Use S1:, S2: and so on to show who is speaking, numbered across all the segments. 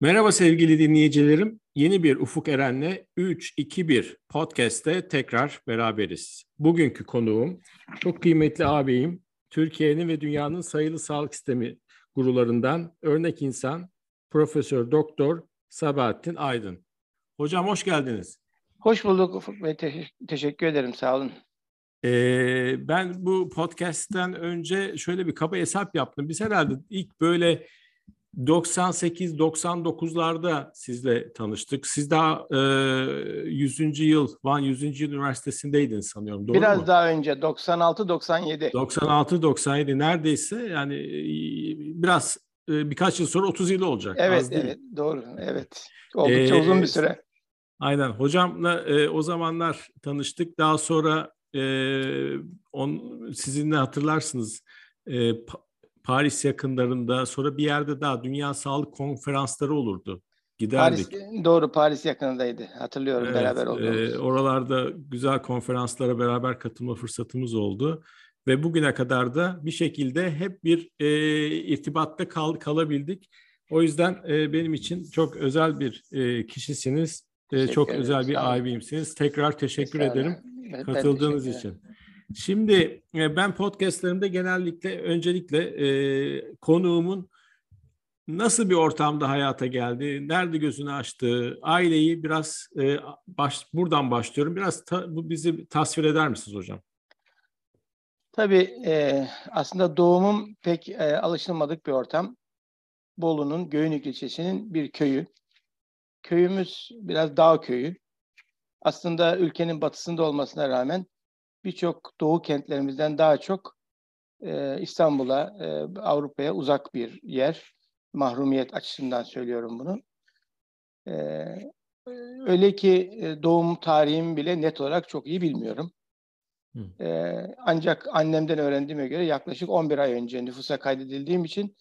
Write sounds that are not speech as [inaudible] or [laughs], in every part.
S1: Merhaba sevgili dinleyicilerim. Yeni bir Ufuk Eren'le 3-2-1 podcast'te tekrar beraberiz. Bugünkü konuğum çok kıymetli ağabeyim. Türkiye'nin ve dünyanın sayılı sağlık sistemi gurularından örnek insan Profesör Doktor Sabahattin Aydın. Hocam hoş geldiniz.
S2: Hoş bulduk Ufuk Bey. Te- teşekkür ederim. Sağ olun.
S1: Ee, ben bu podcast'ten önce şöyle bir kaba hesap yaptım. Biz herhalde ilk böyle 98-99'larda sizle tanıştık. Siz daha e, 100. yıl, Van 100. Yıl Üniversitesi'ndeydiniz sanıyorum. Doğru
S2: Biraz
S1: mu?
S2: daha önce 96-97.
S1: 96-97 neredeyse yani e, biraz e, birkaç yıl sonra 30 yıl olacak.
S2: Evet,
S1: Az değil.
S2: evet. Doğru. Evet. Oldukça
S1: Ee,
S2: uzun bir süre.
S1: Aynen. Hocamla e, o zamanlar tanıştık. Daha sonra e, on, sizinle hatırlarsınız e, Paris yakınlarında sonra bir yerde daha Dünya Sağlık Konferansları olurdu. Giderdik.
S2: Paris, doğru Paris yakınındaydı. Hatırlıyorum
S1: Evet,
S2: beraber olduğumuz.
S1: e, oralarda güzel konferanslara beraber katılma fırsatımız oldu. Ve bugüne kadar da bir şekilde hep bir e, irtibatta kal, kalabildik. O yüzden e, benim için çok özel bir e, kişisiniz. E, çok
S2: ederim,
S1: özel bir abimsiniz. Tekrar teşekkür ederim katıldığınız için. Şimdi e, ben podcastlerimde genellikle öncelikle e, konuğumun nasıl bir ortamda hayata geldi, nerede gözünü açtı, aileyi biraz e, baş, buradan başlıyorum. Biraz ta- bu bizi tasvir eder misiniz hocam?
S2: Tabii e, aslında doğumum pek e, alışılmadık bir ortam. Bolu'nun Göynük ilçesinin bir köyü. Köyümüz biraz dağ köyü. Aslında ülkenin batısında olmasına rağmen birçok doğu kentlerimizden daha çok e, İstanbul'a, e, Avrupa'ya uzak bir yer. Mahrumiyet açısından söylüyorum bunu. E, öyle ki e, doğum tarihimi bile net olarak çok iyi bilmiyorum. E, ancak annemden öğrendiğime göre yaklaşık 11 ay önce nüfusa kaydedildiğim için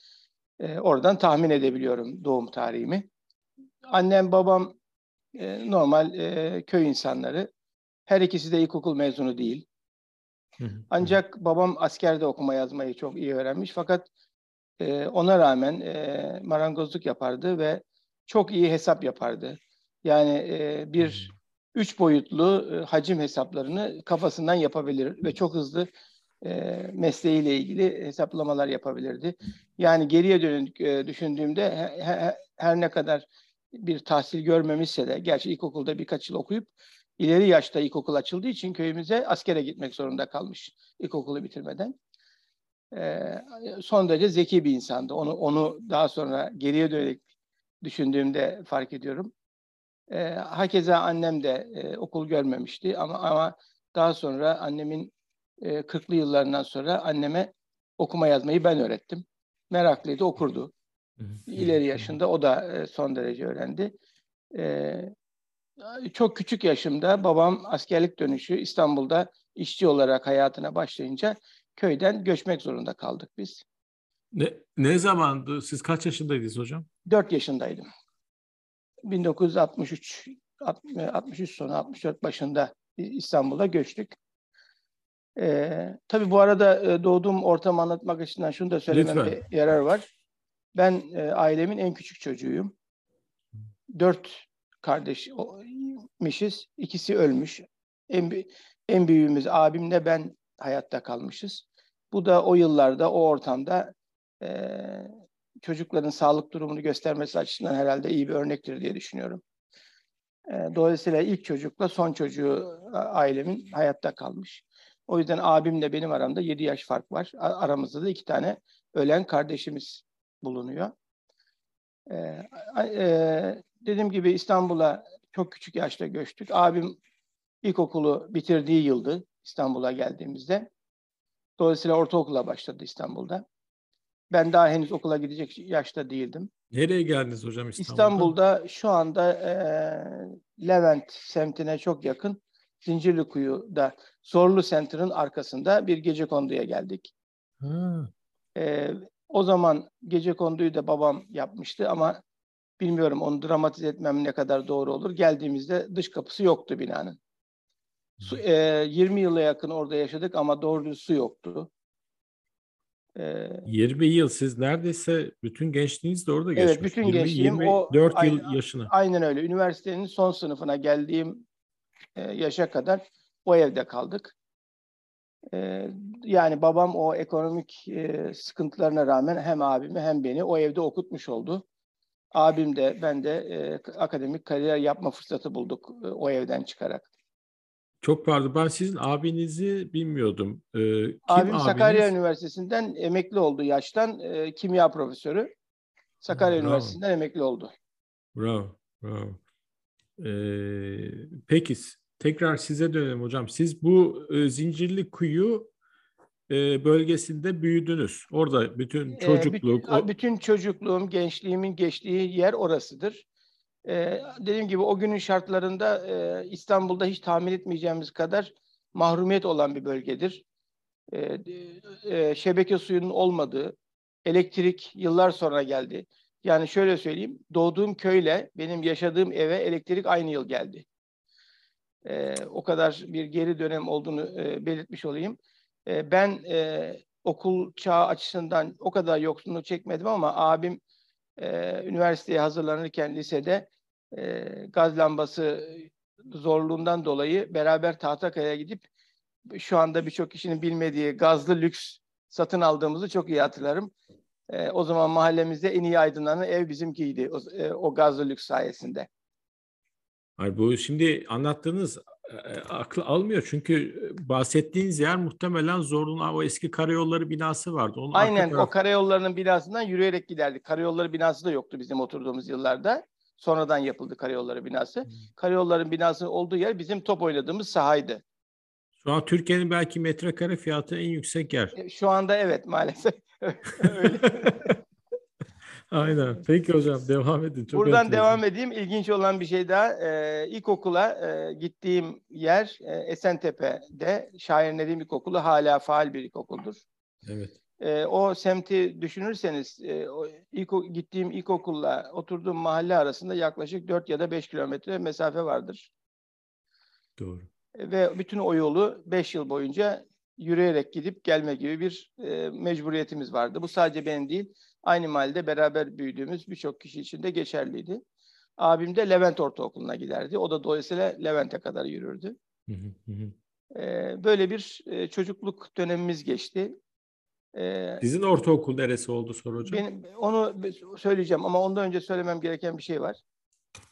S2: e, oradan tahmin edebiliyorum doğum tarihimi. Annem, babam e, normal e, köy insanları. Her ikisi de ilkokul mezunu değil. Ancak babam askerde okuma yazmayı çok iyi öğrenmiş. Fakat e, ona rağmen e, marangozluk yapardı ve çok iyi hesap yapardı. Yani e, bir üç boyutlu e, hacim hesaplarını kafasından yapabilir ve çok hızlı e, mesleğiyle ilgili hesaplamalar yapabilirdi. Yani geriye dönük e, düşündüğümde he- he- her ne kadar bir tahsil görmemişse de, gerçi ilkokulda birkaç yıl okuyup ileri yaşta ilkokul açıldığı için köyümüze askere gitmek zorunda kalmış ilkokulu bitirmeden. Ee, son derece zeki bir insandı. Onu onu daha sonra geriye dönük düşündüğümde fark ediyorum. Ee, hakeza annem de e, okul görmemişti ama ama daha sonra annemin e, 40'lı yıllarından sonra anneme okuma yazmayı ben öğrettim. Meraklıydı, okurdu. İleri yaşında o da e, son derece öğrendi. E, çok küçük yaşımda babam askerlik dönüşü İstanbul'da işçi olarak hayatına başlayınca köyden göçmek zorunda kaldık biz.
S1: Ne, ne zamandı? Siz kaç yaşındaydınız hocam?
S2: 4 yaşındaydım. 1963 63 sonu 64 başında İstanbul'a göçtük. Ee, tabii bu arada e, doğduğum ortamı anlatmak açısından şunu da söylememde yarar var. Ben e, ailemin en küçük çocuğuyum. Dört kardeşmişiz. İkisi ölmüş. En, en büyüğümüz abimle ben hayatta kalmışız. Bu da o yıllarda, o ortamda e, çocukların sağlık durumunu göstermesi açısından herhalde iyi bir örnektir diye düşünüyorum. E, dolayısıyla ilk çocukla son çocuğu ailemin hayatta kalmış. O yüzden abimle benim aramda 7 yaş fark var. Aramızda da iki tane ölen kardeşimiz bulunuyor. E, a- e, dediğim gibi İstanbul'a çok küçük yaşta göçtük. Abim ilkokulu bitirdiği yıldı İstanbul'a geldiğimizde. Dolayısıyla ortaokula başladı İstanbul'da. Ben daha henüz okula gidecek yaşta değildim.
S1: Nereye geldiniz hocam İstanbul'da?
S2: İstanbul'da şu anda e, Levent semtine çok yakın Zincirlikuyu'da Zorlu Center'ın arkasında bir gece konduya geldik.
S1: Ha,
S2: E, o zaman gece konduyu da babam yapmıştı ama bilmiyorum onu dramatize etmem ne kadar doğru olur. Geldiğimizde dış kapısı yoktu binanın. Su, e, 20 yıla yakın orada yaşadık ama doğru su yoktu.
S1: Ee, 20 yıl siz neredeyse bütün gençliğiniz de orada geçmiş.
S2: Evet bütün 20, gençliğim
S1: 24 o yıl yaşına.
S2: Aynen öyle. Üniversitenin son sınıfına geldiğim e, yaşa kadar o evde kaldık. E, yani babam o ekonomik e, sıkıntılarına rağmen hem abimi hem beni o evde okutmuş oldu. Abim de ben de e, akademik kariyer yapma fırsatı bulduk e, o evden çıkarak.
S1: Çok pardon ben sizin abinizi bilmiyordum. Ee, kim
S2: Abim abiniz? Sakarya Üniversitesi'nden emekli oldu yaştan e, kimya profesörü. Sakarya bravo. Üniversitesi'nden emekli oldu.
S1: Bravo, bravo. Ee, peki tekrar size dönelim hocam. Siz bu e, Zincirli Kuyu e, bölgesinde büyüdünüz. Orada bütün çocukluk...
S2: Ee, bütün, bütün çocukluğum, gençliğimin geçtiği yer orasıdır. Ee, dediğim gibi o günün şartlarında e, İstanbul'da hiç tahmin etmeyeceğimiz kadar mahrumiyet olan bir bölgedir. Ee, e, şebeke suyunun olmadığı, elektrik yıllar sonra geldi. Yani şöyle söyleyeyim, doğduğum köyle benim yaşadığım eve elektrik aynı yıl geldi. Ee, o kadar bir geri dönem olduğunu e, belirtmiş olayım. Ee, ben e, okul çağı açısından o kadar yoksunluk çekmedim ama abim e, üniversiteye hazırlanırken lisede e, gaz lambası zorluğundan dolayı beraber Tahtakaya gidip şu anda birçok kişinin bilmediği gazlı lüks satın aldığımızı çok iyi hatırlarım. E, o zaman mahallemizde en iyi aydınlanan ev bizimkiydi o, e, o gazlı lüks sayesinde.
S1: Hayır, bu şimdi anlattığınız e, e aklı almıyor çünkü bahsettiğiniz yer muhtemelen Zorlu'nun o eski karayolları binası vardı.
S2: Onun Aynen taraf... o karayollarının binasından yürüyerek giderdik. Karayolları binası da yoktu bizim oturduğumuz yıllarda. Sonradan yapıldı karayolları binası. Hmm. Karayolların binasının olduğu yer bizim top oynadığımız sahaydı.
S1: Şu an Türkiye'nin belki metrekare fiyatı en yüksek yer.
S2: E, şu anda evet maalesef. [laughs] [laughs]
S1: Aynen. Peki hocam devam edin.
S2: Çok Buradan enteresan. devam edeyim. İlginç olan bir şey daha. Ee, ilkokula e, gittiğim yer e, Esentepe'de. Şair Nedim İlkokulu hala faal bir ilkokuldur.
S1: Evet.
S2: E, o semti düşünürseniz e, o ilk gittiğim ilkokulla oturduğum mahalle arasında yaklaşık 4 ya da 5 kilometre mesafe vardır.
S1: Doğru.
S2: E, ve bütün o yolu 5 yıl boyunca yürüyerek gidip gelme gibi bir e, mecburiyetimiz vardı. Bu sadece benim değil, aynı mahallede beraber büyüdüğümüz birçok kişi için de geçerliydi. Abim de Levent Ortaokulu'na giderdi. O da dolayısıyla Levent'e kadar yürürdü. Hı hı hı. E, böyle bir e, çocukluk dönemimiz geçti.
S1: Ee, Sizin ortaokul neresi oldu soru hocam?
S2: Benim, onu söyleyeceğim ama ondan önce söylemem gereken bir şey var.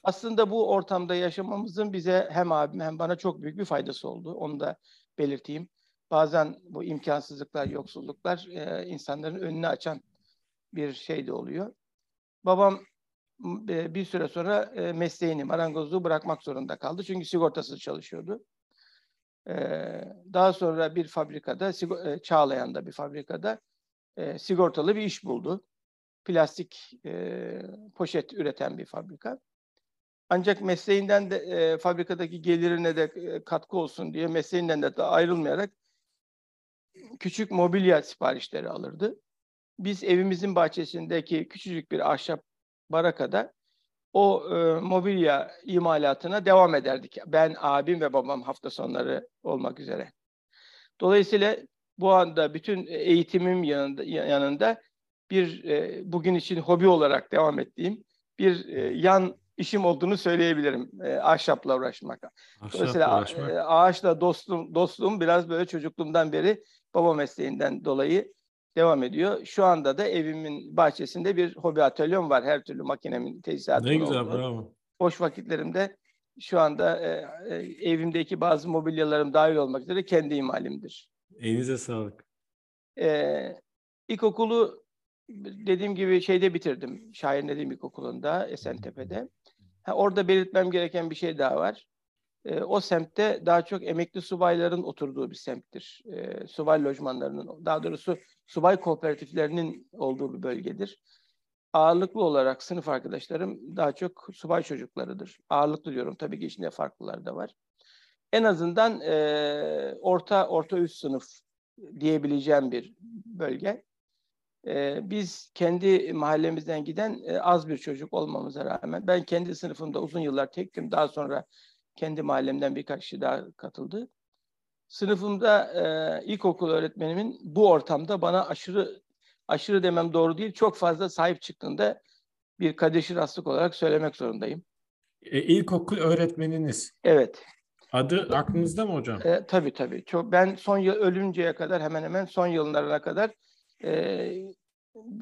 S2: Aslında bu ortamda yaşamamızın bize hem abim hem bana çok büyük bir faydası oldu. Onu da belirteyim. Bazen bu imkansızlıklar, yoksulluklar e, insanların önünü açan bir şey de oluyor. Babam e, bir süre sonra e, mesleğini, marangozluğu bırakmak zorunda kaldı. Çünkü sigortasız çalışıyordu. Daha sonra bir fabrikada, Çağlayan'da bir fabrikada sigortalı bir iş buldu. Plastik poşet üreten bir fabrika. Ancak mesleğinden de fabrikadaki gelirine de katkı olsun diye mesleğinden de ayrılmayarak küçük mobilya siparişleri alırdı. Biz evimizin bahçesindeki küçücük bir ahşap barakada o e, mobilya imalatına devam ederdik. Ben, abim ve babam hafta sonları olmak üzere. Dolayısıyla bu anda bütün eğitimim yanında, yanında bir e, bugün için hobi olarak devam ettiğim bir e, yan işim olduğunu söyleyebilirim. E, ahşapla uğraşmak. Ahşapla Dolayısıyla uğraşmak. E, ağaçla dostluğum, dostluğum biraz böyle çocukluğumdan beri baba mesleğinden dolayı devam ediyor. Şu anda da evimin bahçesinde bir hobi atölyem var. Her türlü makinemin tesisatı
S1: Ne güzel, olduğu. bravo.
S2: Boş vakitlerimde şu anda e, e, evimdeki bazı mobilyalarım dahil olmak üzere kendi imalimdir.
S1: Elinize sağlık.
S2: E, ilkokulu dediğim gibi şeyde bitirdim. Şair Nedim İlkokulu'nda Esentepe'de. Ha, orada belirtmem gereken bir şey daha var. E, o semtte daha çok emekli subayların oturduğu bir semttir. E, subay lojmanlarının, daha doğrusu subay kooperatiflerinin olduğu bir bölgedir. Ağırlıklı olarak sınıf arkadaşlarım daha çok subay çocuklarıdır. Ağırlıklı diyorum tabii ki içinde farklılar da var. En azından e, orta orta üst sınıf diyebileceğim bir bölge. E, biz kendi mahallemizden giden e, az bir çocuk olmamıza rağmen ben kendi sınıfımda uzun yıllar tektim. Daha sonra kendi mahallemden birkaç kişi daha katıldı. Sınıfımda e, ilkokul öğretmenimin bu ortamda bana aşırı aşırı demem doğru değil. Çok fazla sahip çıktığında bir kadeşi rastlık olarak söylemek zorundayım.
S1: E, ilkokul öğretmeniniz.
S2: Evet.
S1: Adı aklınızda mı hocam?
S2: E, tabii tabii. Çok, ben son yıl ölünceye kadar hemen hemen son yıllarına kadar e,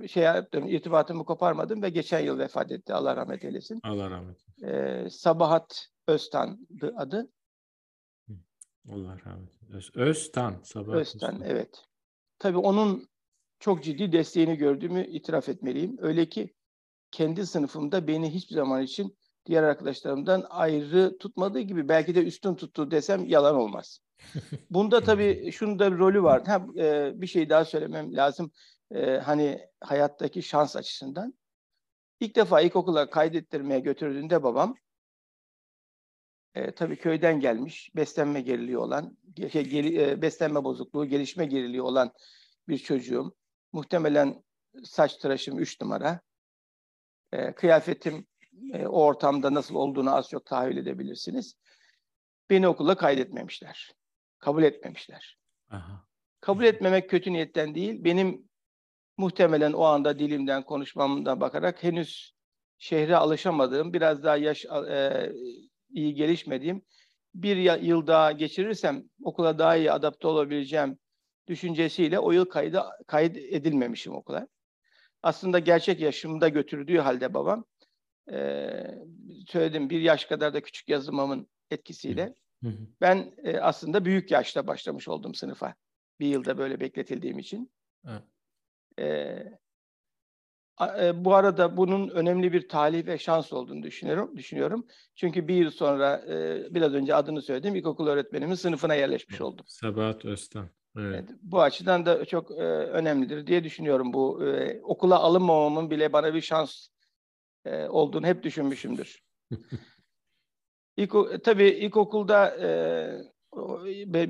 S2: şey yaptım, irtibatımı koparmadım ve geçen yıl vefat etti. Allah rahmet eylesin.
S1: Allah rahmet
S2: eylesin. E, Sabahat Öztan'dı adı.
S1: Allah rahmet eylesin. Öztan.
S2: Sabahat Öztan, Öztan, evet. Tabii onun çok ciddi desteğini gördüğümü itiraf etmeliyim. Öyle ki kendi sınıfımda beni hiçbir zaman için diğer arkadaşlarımdan ayrı tutmadığı gibi belki de üstün tuttu desem yalan olmaz. [laughs] Bunda tabii şunun da bir rolü var. Ha, e, bir şey daha söylemem lazım. E, hani hayattaki şans açısından. İlk defa ilkokula kaydettirmeye götürdüğünde babam e, tabii köyden gelmiş, beslenme geriliği olan, şey, geri, e, beslenme bozukluğu, gelişme geriliği olan bir çocuğum. Muhtemelen saç tıraşım 3 numara. E, kıyafetim e, o ortamda nasıl olduğunu az çok tahayyül edebilirsiniz. Beni okula kaydetmemişler. Kabul etmemişler. Aha. Kabul etmemek kötü niyetten değil. Benim muhtemelen o anda dilimden, konuşmamdan bakarak henüz şehre alışamadığım, biraz daha yaş e, iyi gelişmediğim bir yıl daha geçirirsem okula daha iyi adapte olabileceğim düşüncesiyle o yıl kaydı, kayıt edilmemişim okula. Aslında gerçek yaşımda götürdüğü halde babam e, söyledim bir yaş kadar da küçük yazılmamın etkisiyle ben e, aslında büyük yaşta başlamış oldum sınıfa. Bir yılda böyle bekletildiğim için. Evet. E, bu arada bunun önemli bir talih ve şans olduğunu düşünüyorum. düşünüyorum. Çünkü bir yıl sonra e, biraz önce adını söyledim ilkokul öğretmenimin sınıfına yerleşmiş oldum.
S1: Sabahat Öztan. Evet.
S2: evet. Bu açıdan da çok e, önemlidir diye düşünüyorum. Bu e, okula alınmamamın bile bana bir şans e, olduğunu hep düşünmüşümdür. [laughs] İlk, e, tabii ilkokulda e,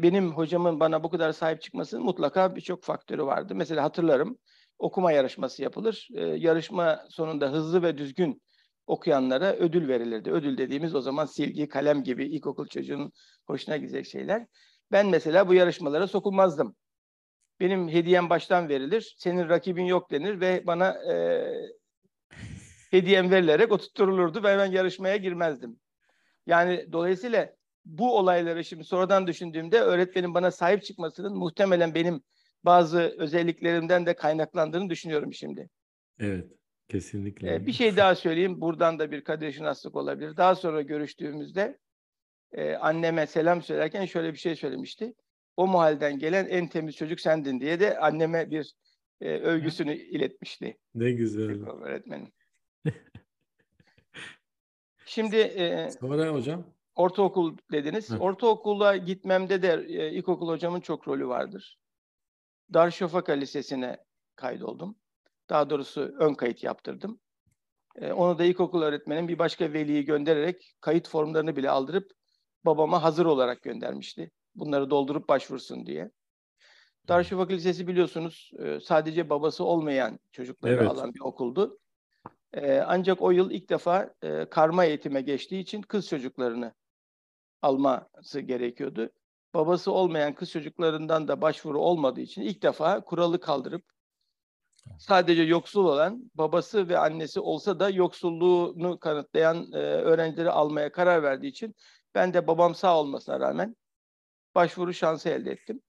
S2: benim hocamın bana bu kadar sahip çıkmasının mutlaka birçok faktörü vardı. Mesela hatırlarım okuma yarışması yapılır. E, yarışma sonunda hızlı ve düzgün okuyanlara ödül verilirdi. Ödül dediğimiz o zaman silgi, kalem gibi ilkokul çocuğunun hoşuna gidecek şeyler. Ben mesela bu yarışmalara sokulmazdım. Benim hediyem baştan verilir, senin rakibin yok denir ve bana e, hediyem verilerek oturtturulurdu ve ben yarışmaya girmezdim. Yani dolayısıyla bu olayları şimdi sonradan düşündüğümde öğretmenin bana sahip çıkmasının muhtemelen benim bazı özelliklerimden de kaynaklandığını düşünüyorum şimdi.
S1: Evet, kesinlikle.
S2: Ee, bir şey daha söyleyeyim. Buradan da bir kader şinaslık olabilir. Daha sonra görüştüğümüzde e, anneme selam söylerken şöyle bir şey söylemişti. O mahalleden gelen en temiz çocuk sendin diye de anneme bir e, övgüsünü iletmişti.
S1: Ne güzel.
S2: Öğretmenim. [laughs] Şimdi e,
S1: sonra hocam
S2: ortaokul dediniz. Hı. Ortaokula gitmemde de e, ilkokul hocamın çok rolü vardır. Darüşşafaka Lisesi'ne kaydoldum. Daha doğrusu ön kayıt yaptırdım. E, onu da ilkokul öğretmenim bir başka veliyi göndererek kayıt formlarını bile aldırıp babama hazır olarak göndermişti. Bunları doldurup başvursun diye. Darüşşafaka Lisesi biliyorsunuz e, sadece babası olmayan çocukları evet. alan bir okuldu. E, ancak o yıl ilk defa e, karma eğitime geçtiği için kız çocuklarını alması gerekiyordu babası olmayan kız çocuklarından da başvuru olmadığı için ilk defa kuralı kaldırıp sadece yoksul olan babası ve annesi olsa da yoksulluğunu kanıtlayan e, öğrencileri almaya karar verdiği için ben de babam sağ olmasına rağmen başvuru şansı elde ettim.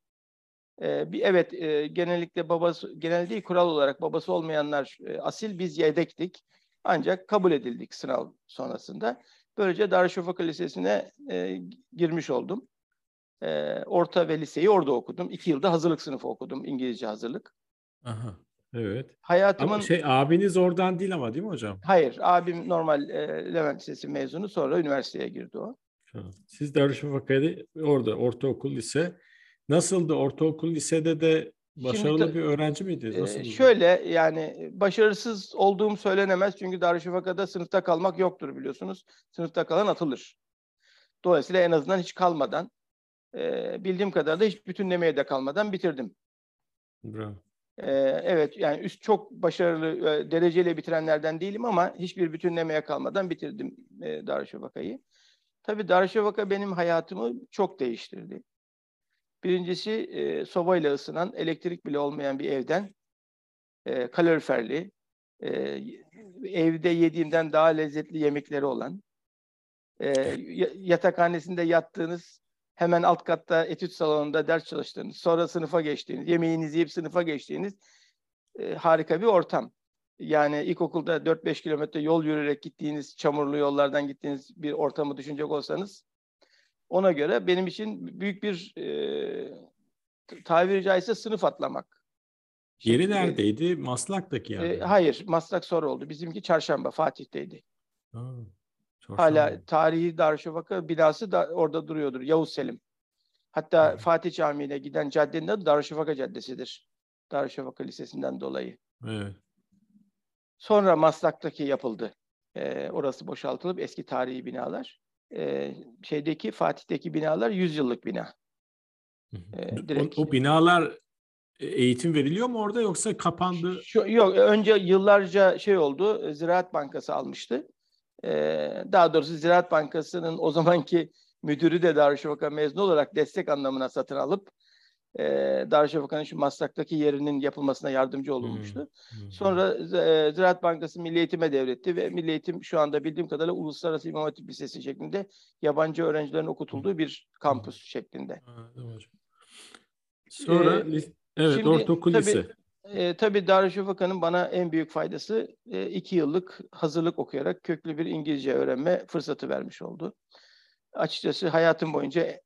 S2: E, bir evet e, genellikle babası genel değil kural olarak babası olmayanlar e, asil biz yedektik. Ancak kabul edildik sınav sonrasında. Böylece Darüşşafaka Lisesi'ne e, girmiş oldum. E, orta ve liseyi orada okudum. İki yılda hazırlık sınıfı okudum. İngilizce hazırlık.
S1: Aha, evet.
S2: Hayatımın...
S1: Ama şey abiniz oradan değil ama değil mi hocam?
S2: Hayır. Abim normal e, Levent Lisesi mezunu. Sonra üniversiteye girdi o.
S1: Siz Darüşşafaka'da orada ortaokul, lise. Nasıldı ortaokul, lisede de başarılı Şimdi, bir öğrenci miydiniz? Nasıldı?
S2: E, şöyle yani başarısız olduğum söylenemez. Çünkü Darüşşafaka'da sınıfta kalmak yoktur biliyorsunuz. Sınıfta kalan atılır. Dolayısıyla en azından hiç kalmadan e, bildiğim kadarıyla hiç bütünlemeye de kalmadan bitirdim.
S1: Bravo.
S2: E, evet yani üst çok başarılı e, dereceyle bitirenlerden değilim ama hiçbir bütünlemeye kalmadan bitirdim e, Darüşşafaka'yı. Tabii Darüşşafaka benim hayatımı çok değiştirdi. Birincisi e, sobayla ısınan, elektrik bile olmayan bir evden e, kaloriferli, e, evde yediğinden daha lezzetli yemekleri olan, e, yatakhanesinde yattığınız, hemen alt katta etüt salonunda ders çalıştığınız, sonra sınıfa geçtiğiniz, yemeğinizi yiyip sınıfa geçtiğiniz e, harika bir ortam. Yani ilkokulda 4-5 kilometre yol yürüyerek gittiğiniz, çamurlu yollardan gittiğiniz bir ortamı düşünecek olsanız, ona göre benim için büyük bir e, tabiri caizse sınıf atlamak.
S1: Yeri neredeydi? Maslak'taki yani.
S2: E, hayır, Maslak sonra oldu. Bizimki Çarşamba, Fatih'teydi. Ha, Hala tarihi Darüşşafaka binası da orada duruyordur. Yavuz Selim. Hatta evet. Fatih Camii'ne giden caddenin adı Darüşşafaka Caddesi'dir. Darüşşafaka Lisesi'nden dolayı. Evet. Sonra Maslak'taki yapıldı. Ee, orası boşaltılıp eski tarihi binalar. Ee, şeydeki Fatih'teki binalar 100 yıllık bina.
S1: Ee, direkt. O, o binalar e, eğitim veriliyor mu orada yoksa kapandı?
S2: Şu, yok önce yıllarca şey oldu Ziraat Bankası almıştı. Ee, daha doğrusu Ziraat Bankası'nın o zamanki müdürü de Darüşşafaka mezunu olarak destek anlamına satın alıp e, Darüşşafaka'nın şu Maslak'taki yerinin yapılmasına yardımcı olunmuştu. Hmm. Hmm. Sonra e, Ziraat Bankası Milli Eğitim'e devretti ve Milli Eğitim şu anda bildiğim kadarıyla Uluslararası İmam Hatip Lisesi şeklinde yabancı öğrencilerin okutulduğu bir kampüs hmm. şeklinde.
S1: Sonra ee, evet şimdi, ortaokul tabii, lise.
S2: E, tabii Darüşşafaka'nın bana en büyük faydası e, iki yıllık hazırlık okuyarak köklü bir İngilizce öğrenme fırsatı vermiş oldu. Açıkçası hayatım boyunca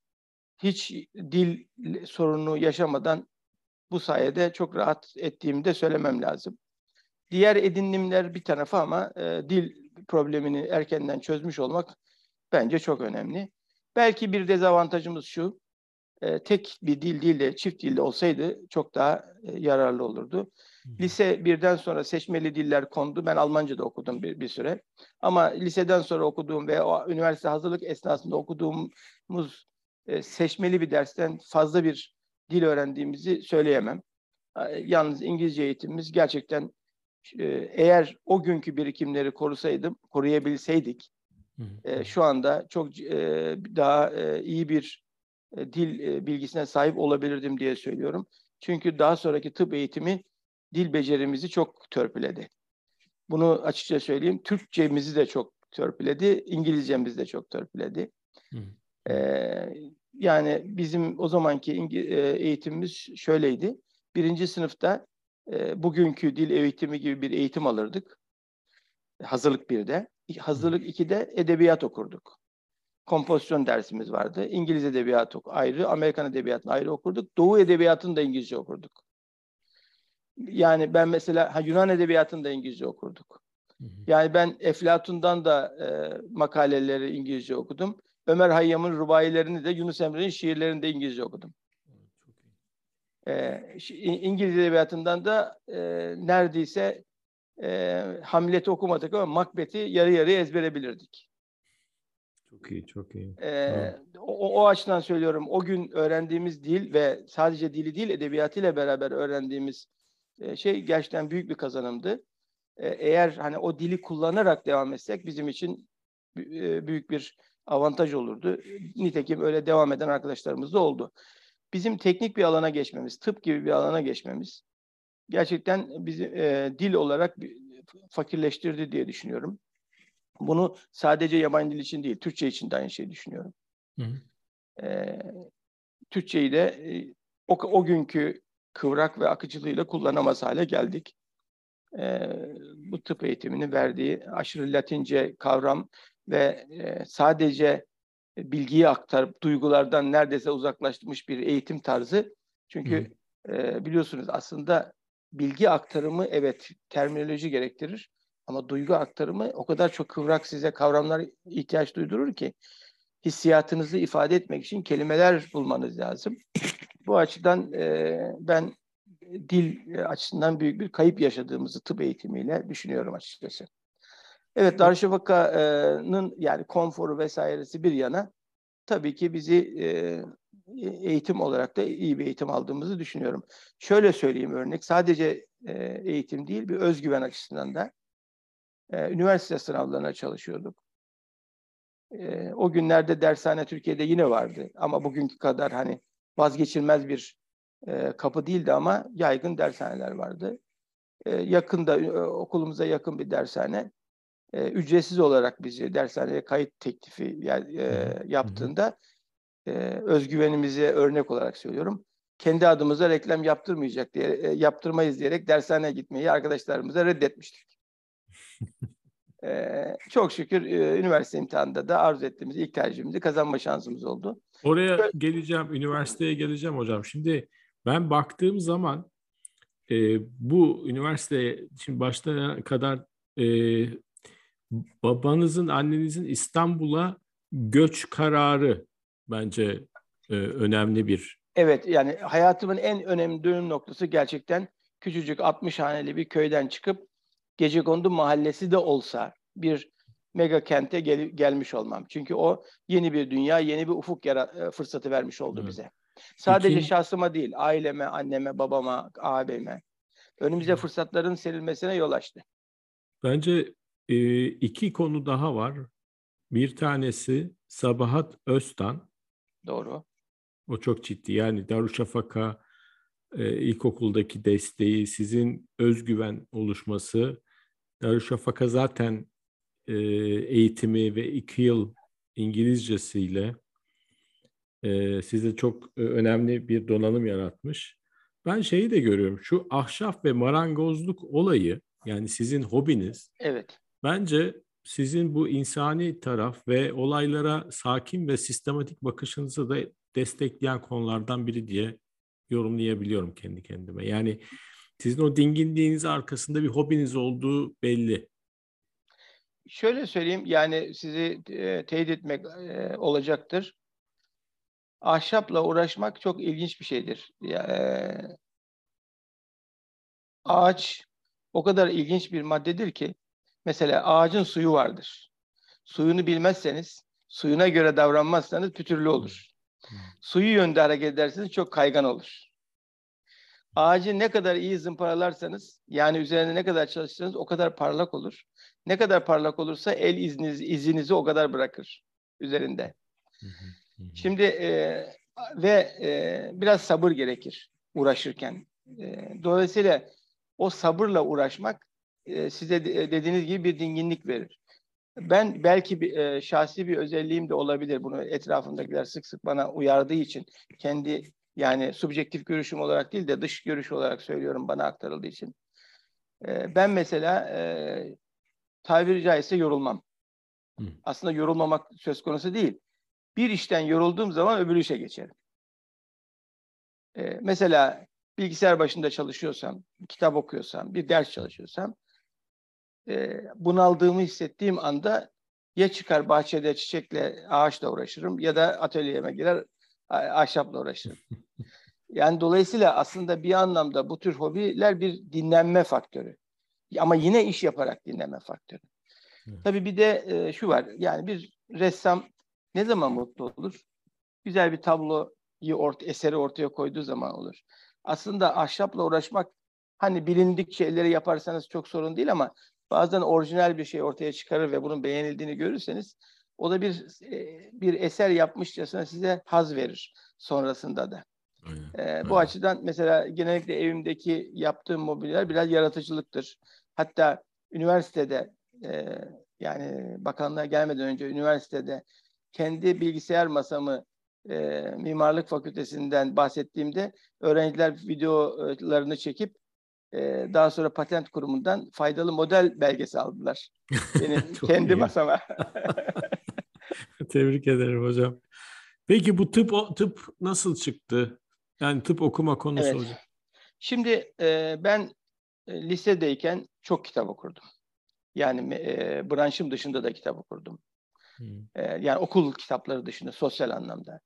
S2: hiç dil sorunu yaşamadan bu sayede çok rahat ettiğimi de söylemem lazım. Diğer edinimler bir tarafa ama e, dil problemini erkenden çözmüş olmak bence çok önemli. Belki bir dezavantajımız şu, e, tek bir dil değil de çift dilde olsaydı çok daha e, yararlı olurdu. Lise birden sonra seçmeli diller kondu. Ben Almanca da okudum bir, bir süre. Ama liseden sonra okuduğum ve o üniversite hazırlık esnasında okuduğumuz e, seçmeli bir dersten fazla bir dil öğrendiğimizi söyleyemem. E, yalnız İngilizce eğitimimiz gerçekten e, eğer o günkü birikimleri korusaydım, koruyabilseydik e, şu anda çok e, daha e, iyi bir e, dil e, bilgisine sahip olabilirdim diye söylüyorum. Çünkü daha sonraki tıp eğitimi dil becerimizi çok törpüledi. Bunu açıkça söyleyeyim. Türkçemizi de çok törpüledi, İngilizcemizi de çok törpüledi. Hı. Ee, yani bizim o zamanki e, eğitimimiz şöyleydi. Birinci sınıfta e, bugünkü dil eğitimi gibi bir eğitim alırdık. Hazırlık birde. Hazırlık ikide edebiyat okurduk. Kompozisyon dersimiz vardı. İngiliz edebiyatı ayrı, Amerikan edebiyatını ayrı okurduk. Doğu edebiyatını da İngilizce okurduk. Yani ben mesela ha, Yunan edebiyatını da İngilizce okurduk. Yani ben Eflatun'dan da e, makaleleri İngilizce okudum. Ömer Hayyam'ın rubayilerini de Yunus Emre'nin şiirlerini de İngilizce okudum. Ee, İngiliz edebiyatından da e, neredeyse e, Hamlet'i okumadık ama Macbeth'i yarı yarıya ezbere bilirdik.
S1: Çok iyi, çok iyi.
S2: Ee, o, o açıdan söylüyorum. O gün öğrendiğimiz dil ve sadece dili değil edebiyatıyla beraber öğrendiğimiz e, şey gerçekten büyük bir kazanımdı. E, eğer hani o dili kullanarak devam etsek bizim için e, büyük bir avantaj olurdu. Nitekim öyle devam eden arkadaşlarımız da oldu. Bizim teknik bir alana geçmemiz, tıp gibi bir alana geçmemiz gerçekten bizi e, dil olarak fakirleştirdi diye düşünüyorum. Bunu sadece yabancı dil için değil, Türkçe için de aynı şeyi düşünüyorum. Hı E, Türkçeyi de e, o, o günkü kıvrak ve akıcılığıyla kullanamaz hale geldik. E, bu tıp eğitimini verdiği aşırı Latince kavram ve e, sadece bilgiyi aktarıp duygulardan neredeyse uzaklaşmış bir eğitim tarzı. Çünkü e, biliyorsunuz aslında bilgi aktarımı evet terminoloji gerektirir ama duygu aktarımı o kadar çok kıvrak size kavramlar ihtiyaç duydurur ki hissiyatınızı ifade etmek için kelimeler bulmanız lazım. Bu açıdan e, ben dil açısından büyük bir kayıp yaşadığımızı tıp eğitimiyle düşünüyorum açıkçası. Evet Darüşşafaka'nın yani konforu vesairesi bir yana tabii ki bizi e, eğitim olarak da iyi bir eğitim aldığımızı düşünüyorum. Şöyle söyleyeyim örnek sadece e, eğitim değil bir özgüven açısından da e, üniversite sınavlarına çalışıyorduk. E, o günlerde dershane Türkiye'de yine vardı ama bugünkü kadar hani vazgeçilmez bir e, kapı değildi ama yaygın dershaneler vardı. e, yakında e, okulumuza yakın bir dershane e, ücretsiz olarak bizi dershaneye kayıt teklifi e, yaptığında e, özgüvenimize örnek olarak söylüyorum. Kendi adımıza reklam yaptırmayacak diye e, yaptırmayız diyerek dershaneye gitmeyi arkadaşlarımıza reddetmiştik. [laughs] Ee, çok şükür e, üniversite imtihanında da arzu ettiğimiz ilk tercihimizi kazanma şansımız oldu.
S1: Oraya Böyle... geleceğim, üniversiteye geleceğim hocam. Şimdi ben baktığım zaman e, bu üniversiteye şimdi başta kadar e, babanızın, annenizin İstanbul'a göç kararı bence e, önemli bir.
S2: Evet yani hayatımın en önemli dönüm noktası gerçekten küçücük 60 haneli bir köyden çıkıp Gecekondu mahallesi de olsa bir mega kente gel, gelmiş olmam. Çünkü o yeni bir dünya, yeni bir ufuk yara, e, fırsatı vermiş oldu evet. bize. Sadece İki... şahsıma değil, aileme, anneme, babama, ağabeyime. Önümüze fırsatların serilmesine yol açtı.
S1: Bence e, iki konu daha var. Bir tanesi Sabahat Öztan.
S2: Doğru.
S1: O çok ciddi. Yani Darüşşafaka e, ilkokuldaki desteği, sizin özgüven oluşması Darüşşafaka zaten e, eğitimi ve iki yıl İngilizcesiyle e, size çok e, önemli bir donanım yaratmış. Ben şeyi de görüyorum. Şu ahşap ve marangozluk olayı yani sizin hobiniz.
S2: Evet.
S1: Bence sizin bu insani taraf ve olaylara sakin ve sistematik bakışınızı da destekleyen konulardan biri diye yorumlayabiliyorum kendi kendime. Yani sizin o dinginliğiniz arkasında bir hobiniz olduğu belli.
S2: Şöyle söyleyeyim yani sizi e, teyit etmek e, olacaktır. Ahşapla uğraşmak çok ilginç bir şeydir. Ya, e, ağaç o kadar ilginç bir maddedir ki mesela ağacın suyu vardır. Suyunu bilmezseniz, suyuna göre davranmazsanız pütürlü olur. Hmm. Suyu yönde hareket ederseniz çok kaygan olur. Ağacı ne kadar iyi zımparalarsanız yani üzerine ne kadar çalışırsanız o kadar parlak olur. Ne kadar parlak olursa el izniniz, izinizi o kadar bırakır üzerinde. Şimdi e, ve e, biraz sabır gerekir uğraşırken. E, dolayısıyla o sabırla uğraşmak e, size de, dediğiniz gibi bir dinginlik verir. Ben belki bir, e, şahsi bir özelliğim de olabilir. Bunu etrafımdakiler sık sık bana uyardığı için kendi yani subjektif görüşüm olarak değil de dış görüş olarak söylüyorum bana aktarıldığı için. E, ben mesela e, tabiri caizse yorulmam. Hı. Aslında yorulmamak söz konusu değil. Bir işten yorulduğum zaman öbür işe geçerim. E, mesela bilgisayar başında çalışıyorsam, kitap okuyorsam, bir ders çalışıyorsam e, bunaldığımı hissettiğim anda ya çıkar bahçede çiçekle, ağaçla uğraşırım ya da atölyeme girer ahşapla uğraşırım. Yani dolayısıyla aslında bir anlamda bu tür hobiler bir dinlenme faktörü. Ama yine iş yaparak dinlenme faktörü. Evet. Tabii bir de e, şu var. Yani bir ressam ne zaman mutlu olur? Güzel bir tabloyu ort eseri ortaya koyduğu zaman olur. Aslında ahşapla uğraşmak hani bilindik şeyleri yaparsanız çok sorun değil ama bazen orijinal bir şey ortaya çıkarır ve bunun beğenildiğini görürseniz o da bir e, bir eser yapmışçasına size haz verir sonrasında da. Aynen. Ee, bu açıdan mesela genellikle evimdeki yaptığım mobilyalar biraz yaratıcılıktır. Hatta üniversitede e, yani bakanlığa gelmeden önce üniversitede kendi bilgisayar masamı e, mimarlık fakültesinden bahsettiğimde öğrenciler videolarını çekip e, daha sonra patent kurumundan faydalı model belgesi aldılar. [laughs] Benim kendi iyi. masama. [laughs] [laughs]
S1: Tebrik ederim hocam. Peki bu tıp tıp nasıl çıktı? Yani tıp okuma konusu evet. olacak.
S2: Şimdi e, ben e, lisedeyken çok kitap okurdum. Yani e, branşım dışında da kitap okurdum. Hmm. E, yani okul kitapları dışında sosyal anlamda.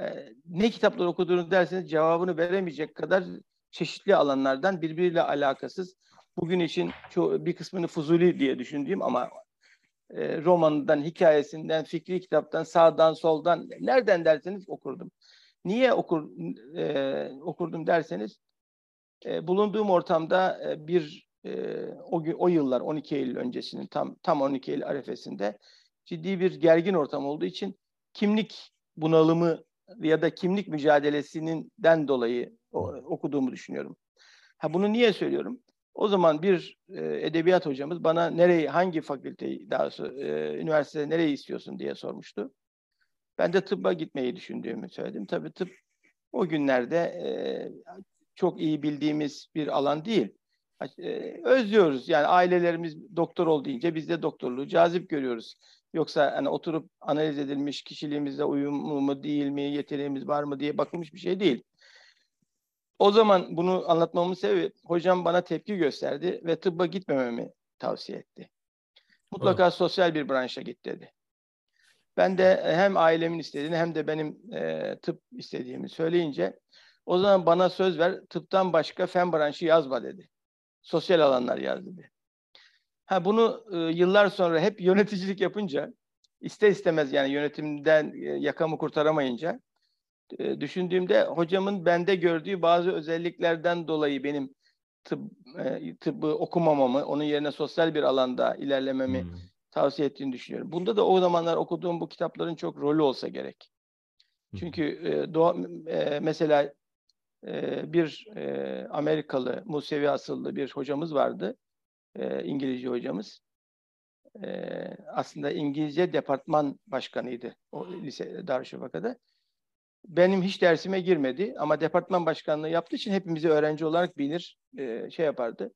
S2: E, ne kitaplar okuduğunu derseniz cevabını veremeyecek kadar çeşitli alanlardan birbiriyle alakasız. Bugün için çoğu, bir kısmını fuzuli diye düşündüğüm ama e, romanından, hikayesinden, fikri kitaptan, sağdan, soldan nereden derseniz okurdum. Niye okur e, okurdum derseniz e, bulunduğum ortamda e, bir e, o, o yıllar 12 Eylül öncesinin tam tam 12 Eylül arefesinde ciddi bir gergin ortam olduğu için kimlik bunalımı ya da kimlik mücadelesinden dolayı okuduğumu düşünüyorum. Ha bunu niye söylüyorum? O zaman bir e, edebiyat hocamız bana nereyi, hangi fakülteyi, daha sonra e, üniversitede nereyi istiyorsun diye sormuştu. Ben de tıbba gitmeyi düşündüğümü söyledim. Tabii tıp o günlerde e, çok iyi bildiğimiz bir alan değil. E, özlüyoruz. Yani ailelerimiz doktor ol deyince biz de doktorluğu cazip görüyoruz. Yoksa hani oturup analiz edilmiş kişiliğimizde uyumlu mu değil mi, yeteneğimiz var mı diye bakılmış bir şey değil. O zaman bunu anlatmamın sebebi hocam bana tepki gösterdi ve tıbba gitmememi tavsiye etti. Mutlaka evet. sosyal bir branşa git dedi. Ben de hem ailemin istediğini hem de benim e, tıp istediğimi söyleyince o zaman bana söz ver tıptan başka fen branşı yazma dedi. Sosyal alanlar yaz dedi. Ha bunu e, yıllar sonra hep [laughs] yöneticilik yapınca ister istemez yani yönetimden e, yakamı kurtaramayınca e, düşündüğümde hocamın bende gördüğü bazı özelliklerden dolayı benim tıp, e, tıbbı okumamamı, onun yerine sosyal bir alanda ilerlememi hmm. tavsiye ettiğini düşünüyorum. Bunda da o zamanlar okuduğum bu kitapların çok rolü olsa gerek. Çünkü e, doğa, e, mesela e, bir e, Amerikalı Musevi asıllı bir hocamız vardı. E, İngilizce hocamız. E, aslında İngilizce departman başkanıydı o lise Darüşşafaka'da. Benim hiç dersime girmedi ama departman başkanlığı yaptığı için hepimizi öğrenci olarak bilir, e, şey yapardı.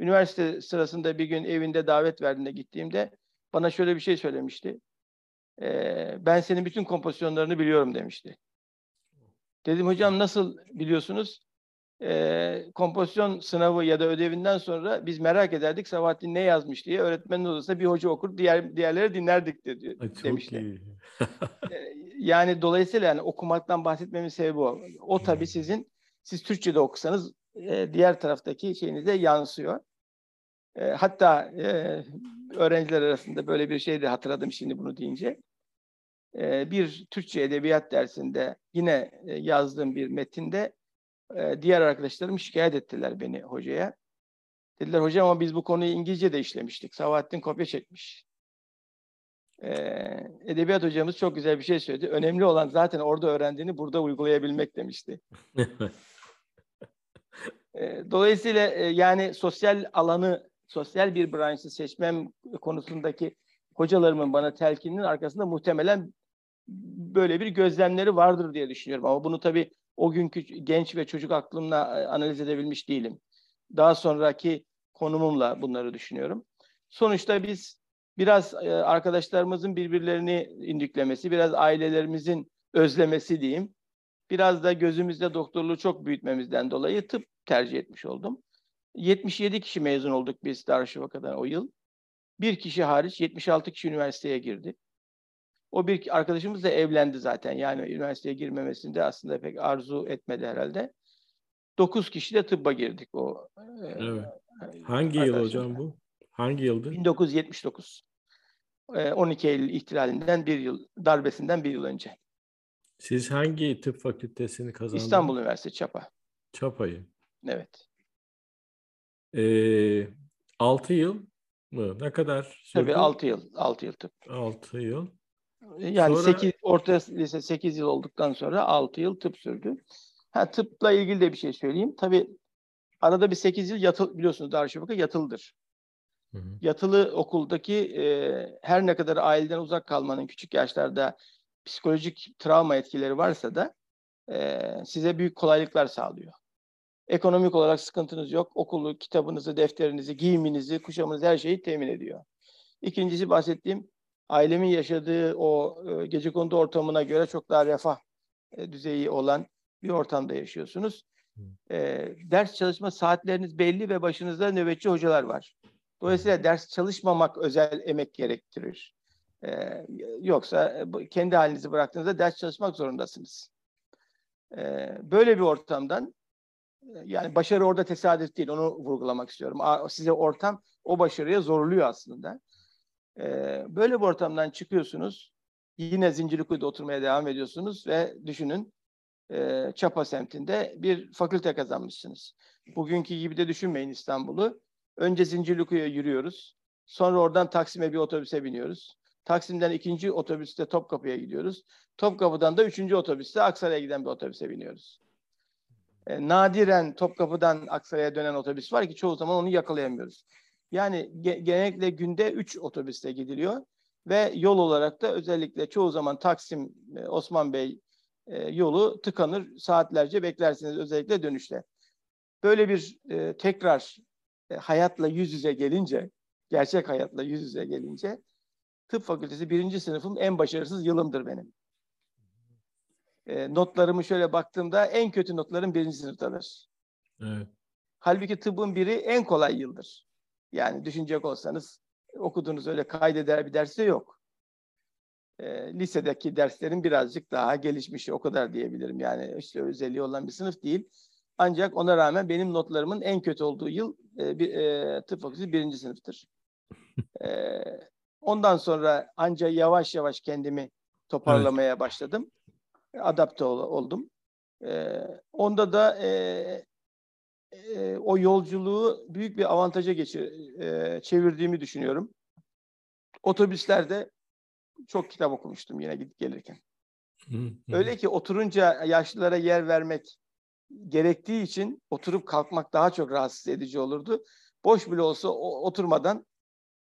S2: Üniversite sırasında bir gün evinde davet verdiğinde gittiğimde bana şöyle bir şey söylemişti. E, ben senin bütün kompozisyonlarını biliyorum demişti. Dedim hocam nasıl biliyorsunuz? E, kompozisyon sınavı ya da ödevinden sonra biz merak ederdik Sabahattin ne yazmış diye öğretmenin odasında bir hoca okur diğer diğerleri dinlerdik de, Ay, çok demişti. Iyi. Yani dolayısıyla yani okumaktan bahsetmemin sebebi o. O tabii sizin siz Türkçe'de okusanız e, diğer taraftaki şeyinize yansıyor. E, hatta e, öğrenciler arasında böyle bir şey de hatırladım şimdi bunu deyince. E, bir Türkçe edebiyat dersinde yine e, yazdığım bir metinde e, diğer arkadaşlarım şikayet ettiler beni hocaya. Dediler hocam ama biz bu konuyu İngilizce de işlemiştik. Sabahattin kopya çekmiş. Ee, edebiyat hocamız çok güzel bir şey söyledi. Önemli olan zaten orada öğrendiğini burada uygulayabilmek demişti. [laughs] ee, dolayısıyla e, yani sosyal alanı, sosyal bir branşı seçmem konusundaki hocalarımın bana telkininin arkasında muhtemelen böyle bir gözlemleri vardır diye düşünüyorum. Ama bunu tabii o günkü genç ve çocuk aklımla e, analiz edebilmiş değilim. Daha sonraki konumumla bunları düşünüyorum. Sonuçta biz biraz e, arkadaşlarımızın birbirlerini indiklemesi, biraz ailelerimizin özlemesi diyeyim. Biraz da gözümüzde doktorluğu çok büyütmemizden dolayı tıp tercih etmiş oldum. 77 kişi mezun olduk biz Darüşşafaka'dan o yıl. Bir kişi hariç 76 kişi üniversiteye girdi. O bir arkadaşımız da evlendi zaten. Yani üniversiteye girmemesini de aslında pek arzu etmedi herhalde. Dokuz kişi de tıbba girdik o.
S1: E, evet. Hangi yıl hocam bu? Hangi yıldı?
S2: 1979. 12 Eylül ihtilalinden bir yıl, darbesinden bir yıl önce.
S1: Siz hangi tıp fakültesini kazandınız?
S2: İstanbul Üniversitesi Çapa.
S1: Çapa'yı.
S2: Evet.
S1: Ee, 6 yıl mı? Ne kadar
S2: sürdü? Tabii 6 yıl. 6 yıl tıp.
S1: 6 yıl.
S2: Yani sonra... 8, orta lise 8 yıl olduktan sonra 6 yıl tıp sürdü. Ha, tıpla ilgili de bir şey söyleyeyim. Tabii arada bir 8 yıl yatıl, biliyorsunuz Darüşşafaka yatıldır. Hı hı. Yatılı okuldaki e, her ne kadar aileden uzak kalmanın küçük yaşlarda psikolojik travma etkileri varsa da e, size büyük kolaylıklar sağlıyor. Ekonomik olarak sıkıntınız yok. Okulu, kitabınızı, defterinizi, giyiminizi, kuşamınızı her şeyi temin ediyor. İkincisi bahsettiğim ailemin yaşadığı o e, gece kondu ortamına göre çok daha refah e, düzeyi olan bir ortamda yaşıyorsunuz. E, ders çalışma saatleriniz belli ve başınızda nöbetçi hocalar var. Dolayısıyla ders çalışmamak özel emek gerektirir. E, yoksa e, kendi halinizi bıraktığınızda ders çalışmak zorundasınız. E, böyle bir ortamdan e, yani başarı orada tesadüf değil onu vurgulamak istiyorum. Size ortam o başarıya zorluyor aslında. E, böyle bir ortamdan çıkıyorsunuz. Yine Zincirlikuyu'da oturmaya devam ediyorsunuz ve düşünün e, Çapa semtinde bir fakülte kazanmışsınız. Bugünkü gibi de düşünmeyin İstanbul'u. Önce Zincirlikuyu'ya yürüyoruz. Sonra oradan Taksim'e bir otobüse biniyoruz. Taksim'den ikinci otobüste Topkapı'ya gidiyoruz. Topkapı'dan da üçüncü otobüste Aksaray'a giden bir otobüse biniyoruz. E, nadiren Topkapı'dan Aksaray'a dönen otobüs var ki çoğu zaman onu yakalayamıyoruz. Yani ge- genellikle günde 3 otobüste gidiliyor ve yol olarak da özellikle çoğu zaman Taksim e, Osman Bey e, yolu tıkanır. Saatlerce beklersiniz özellikle dönüşte. Böyle bir e, tekrar e, hayatla yüz yüze gelince, gerçek hayatla yüz yüze gelince tıp fakültesi birinci sınıfım en başarısız yılımdır benim. E, notlarımı şöyle baktığımda en kötü notlarım birinci sınıftadır.
S1: Evet.
S2: Halbuki tıbbın biri en kolay yıldır. Yani düşünecek olsanız okuduğunuz öyle kaydeder bir dersi yok. E, lisedeki derslerin birazcık daha gelişmişi o kadar diyebilirim. Yani işte özelliği olan bir sınıf değil. Ancak ona rağmen benim notlarımın en kötü olduğu yıl e, bir, e, tıp fakültesi birinci sınıftır. [laughs] e, ondan sonra ancak yavaş yavaş kendimi toparlamaya evet. başladım. Adapte ol, oldum. E, onda da e, e, o yolculuğu büyük bir avantaja geçir, e, çevirdiğimi düşünüyorum. Otobüslerde çok kitap okumuştum yine gidip gelirken. Öyle ki oturunca yaşlılara yer vermek gerektiği için oturup kalkmak daha çok rahatsız edici olurdu. Boş bile olsa oturmadan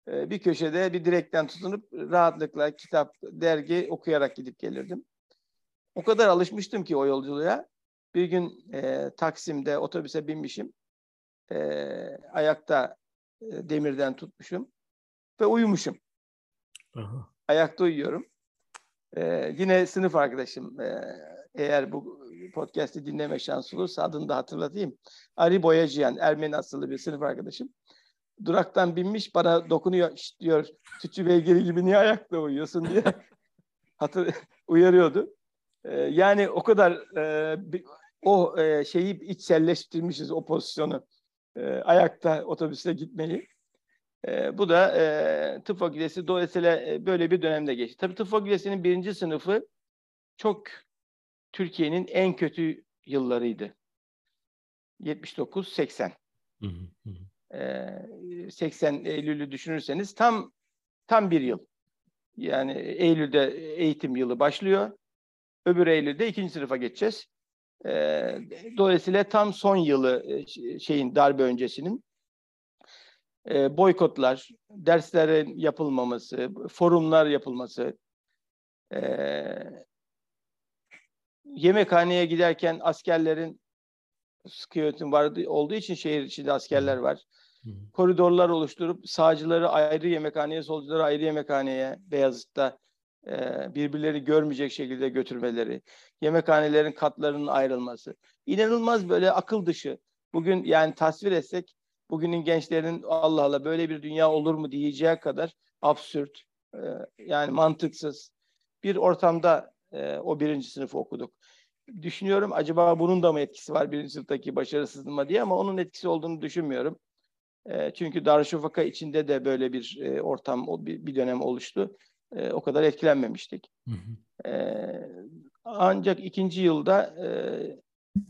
S2: e, bir köşede bir direkten tutunup rahatlıkla kitap, dergi okuyarak gidip gelirdim. O kadar alışmıştım ki o yolculuğa. Bir gün e, Taksim'de otobüse binmişim. E, ayakta e, demirden tutmuşum ve uyumuşum. Aha. Ayakta uyuyorum. E, yine sınıf arkadaşım e, eğer bu podcast'i dinleme şansı olursa adını da hatırlatayım. Ali Boyacıyan, Ermeni asıllı bir sınıf arkadaşım. Duraktan binmiş bana dokunuyor diyor tütçü beygiri gibi niye ayakta uyuyorsun diye [laughs] hatır, uyarıyordu. Ee, yani o kadar e, o e, şeyi içselleştirmişiz o pozisyonu. E, ayakta otobüste gitmeyi. E, bu da e, tıp fakültesi dolayısıyla e, böyle bir dönemde geçti. Tabii tıp fakültesinin birinci sınıfı çok Türkiye'nin en kötü yıllarıydı. 79-80. Ee, 80 Eylül'ü düşünürseniz tam tam bir yıl. Yani Eylül'de eğitim yılı başlıyor. Öbür Eylül'de ikinci sınıfa geçeceğiz. Ee, dolayısıyla tam son yılı e, şeyin darbe öncesinin e, boykotlar, derslerin yapılmaması, forumlar yapılması, e, yemekhaneye giderken askerlerin sıkı yönetim vardı olduğu için şehir içinde askerler var. Koridorlar oluşturup sağcıları ayrı yemekhaneye, solcuları ayrı yemekhaneye Beyazıt'ta e, birbirleri görmeyecek şekilde götürmeleri, yemekhanelerin katlarının ayrılması. İnanılmaz böyle akıl dışı. Bugün yani tasvir etsek bugünün gençlerin Allah Allah böyle bir dünya olur mu diyeceği kadar absürt, e, yani mantıksız bir ortamda e, o birinci sınıfı okuduk. Düşünüyorum acaba bunun da mı etkisi var birinci sınıftaki başarısızlığıma diye ama onun etkisi olduğunu düşünmüyorum. E, çünkü Darüşşafaka içinde de böyle bir e, ortam, bir dönem oluştu. E, o kadar etkilenmemiştik. Hı hı. E, ancak ikinci yılda e,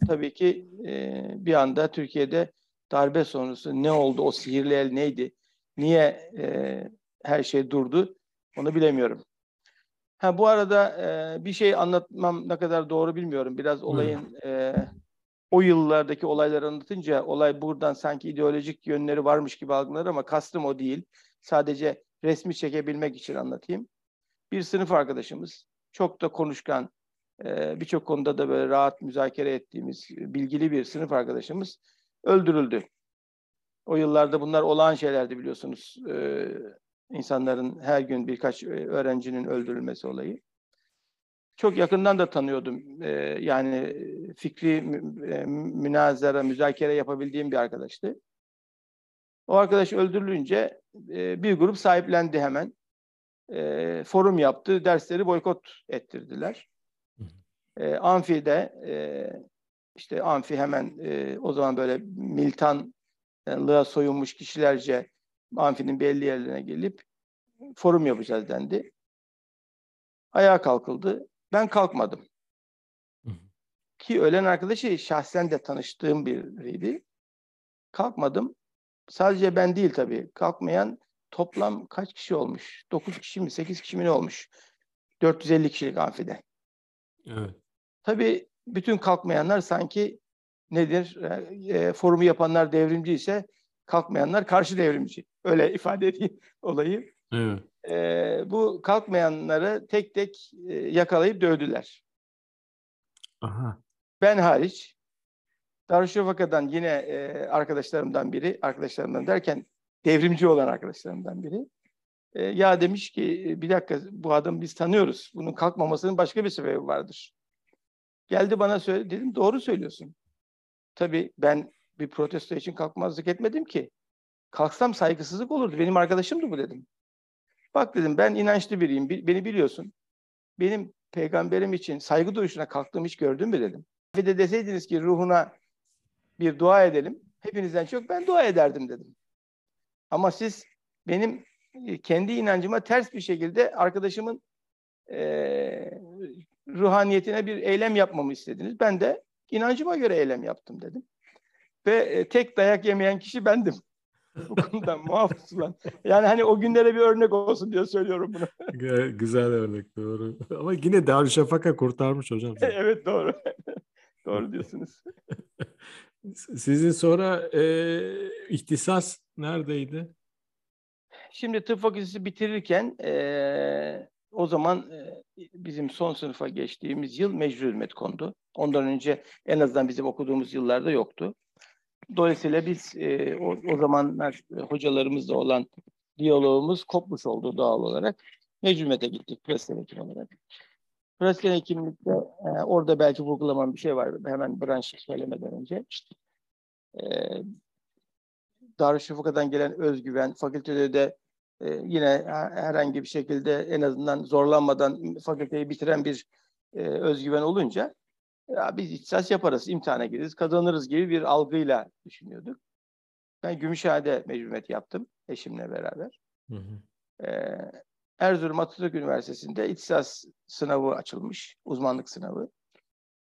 S2: tabii ki e, bir anda Türkiye'de darbe sonrası ne oldu, o sihirli el neydi, niye e, her şey durdu onu bilemiyorum. Ha bu arada e, bir şey anlatmam ne kadar doğru bilmiyorum. Biraz olayın e, o yıllardaki olayları anlatınca olay buradan sanki ideolojik yönleri varmış gibi algılanır ama kastım o değil. Sadece resmi çekebilmek için anlatayım. Bir sınıf arkadaşımız, çok da konuşkan, e, birçok konuda da böyle rahat müzakere ettiğimiz bilgili bir sınıf arkadaşımız öldürüldü. O yıllarda bunlar olağan şeylerdi biliyorsunuz. E, insanların her gün birkaç e, öğrencinin öldürülmesi olayı. Çok yakından da tanıyordum. E, yani fikri e, münazara, müzakere yapabildiğim bir arkadaştı. O arkadaş öldürülünce bir grup sahiplendi hemen. Forum yaptı, dersleri boykot ettirdiler. Amfi'de işte Amfi hemen o zaman böyle militanlığa soyunmuş kişilerce Amfi'nin belli yerlerine gelip forum yapacağız dendi. Ayağa kalkıldı. Ben kalkmadım. Ki ölen arkadaşı şahsen de tanıştığım biriydi. Kalkmadım. Sadece ben değil tabii. Kalkmayan toplam kaç kişi olmuş? 9 kişi mi 8 kişi mi ne olmuş? 450 kişilik amfide. Evet. Tabii bütün kalkmayanlar sanki nedir? E, forumu yapanlar devrimci ise kalkmayanlar karşı devrimci. Öyle [laughs] ifade edeyim olayı. Evet. E, bu kalkmayanları tek tek e, yakalayıp dövdüler. Aha. Ben hariç Darüşşafaka'dan yine e, arkadaşlarımdan biri, arkadaşlarımdan derken devrimci olan arkadaşlarımdan biri. E, ya demiş ki bir dakika bu adamı biz tanıyoruz. Bunun kalkmamasının başka bir sebebi vardır. Geldi bana söyledi. Dedim doğru söylüyorsun. Tabii ben bir protesto için kalkmazlık etmedim ki. Kalksam saygısızlık olurdu. Benim arkadaşımdı bu dedim. Bak dedim ben inançlı biriyim. Beni biliyorsun. Benim peygamberim için saygı duruşuna kalktığımı hiç gördün mü dedim. Bir de deseydiniz ki ruhuna bir dua edelim. Hepinizden çok ben dua ederdim dedim. Ama siz benim e, kendi inancıma ters bir şekilde arkadaşımın e, ruhaniyetine bir eylem yapmamı istediniz. Ben de inancıma göre eylem yaptım dedim. Ve e, tek dayak yemeyen kişi bendim. Bu konuda [laughs] muaf tutulan. Yani hani o günlere bir örnek olsun diye söylüyorum bunu. [laughs]
S1: Güzel örnek doğru. Ama yine Darüşşafaka kurtarmış hocam. [laughs]
S2: evet doğru. doğru diyorsunuz.
S1: Sizin sonra e, ihtisas neredeydi?
S2: Şimdi tıp fakültesi bitirirken e, o zaman e, bizim son sınıfa geçtiğimiz yıl mecbur hizmet kondu. Ondan önce en azından bizim okuduğumuz yıllarda yoktu. Dolayısıyla biz e, o, o zamanlar hocalarımızla olan diyalogumuz kopmuş oldu doğal olarak. Mecbumete gittik preslen hekim olarak. Preslen hekimlikte e, orada belki vurgulamam bir şey var. Hemen branşı söylemeden önce. E, Darüşşafaka'dan gelen özgüven, fakültede de e, yine herhangi bir şekilde en azından zorlanmadan fakülteyi bitiren bir e, özgüven olunca ya biz ihtisas yaparız, imtihana gireriz, kazanırız gibi bir algıyla düşünüyorduk. Ben Gümüşhane'de mecburiyet yaptım eşimle beraber. Hı hı. Ee, Erzurum Atatürk Üniversitesi'nde ihtisas sınavı açılmış, uzmanlık sınavı.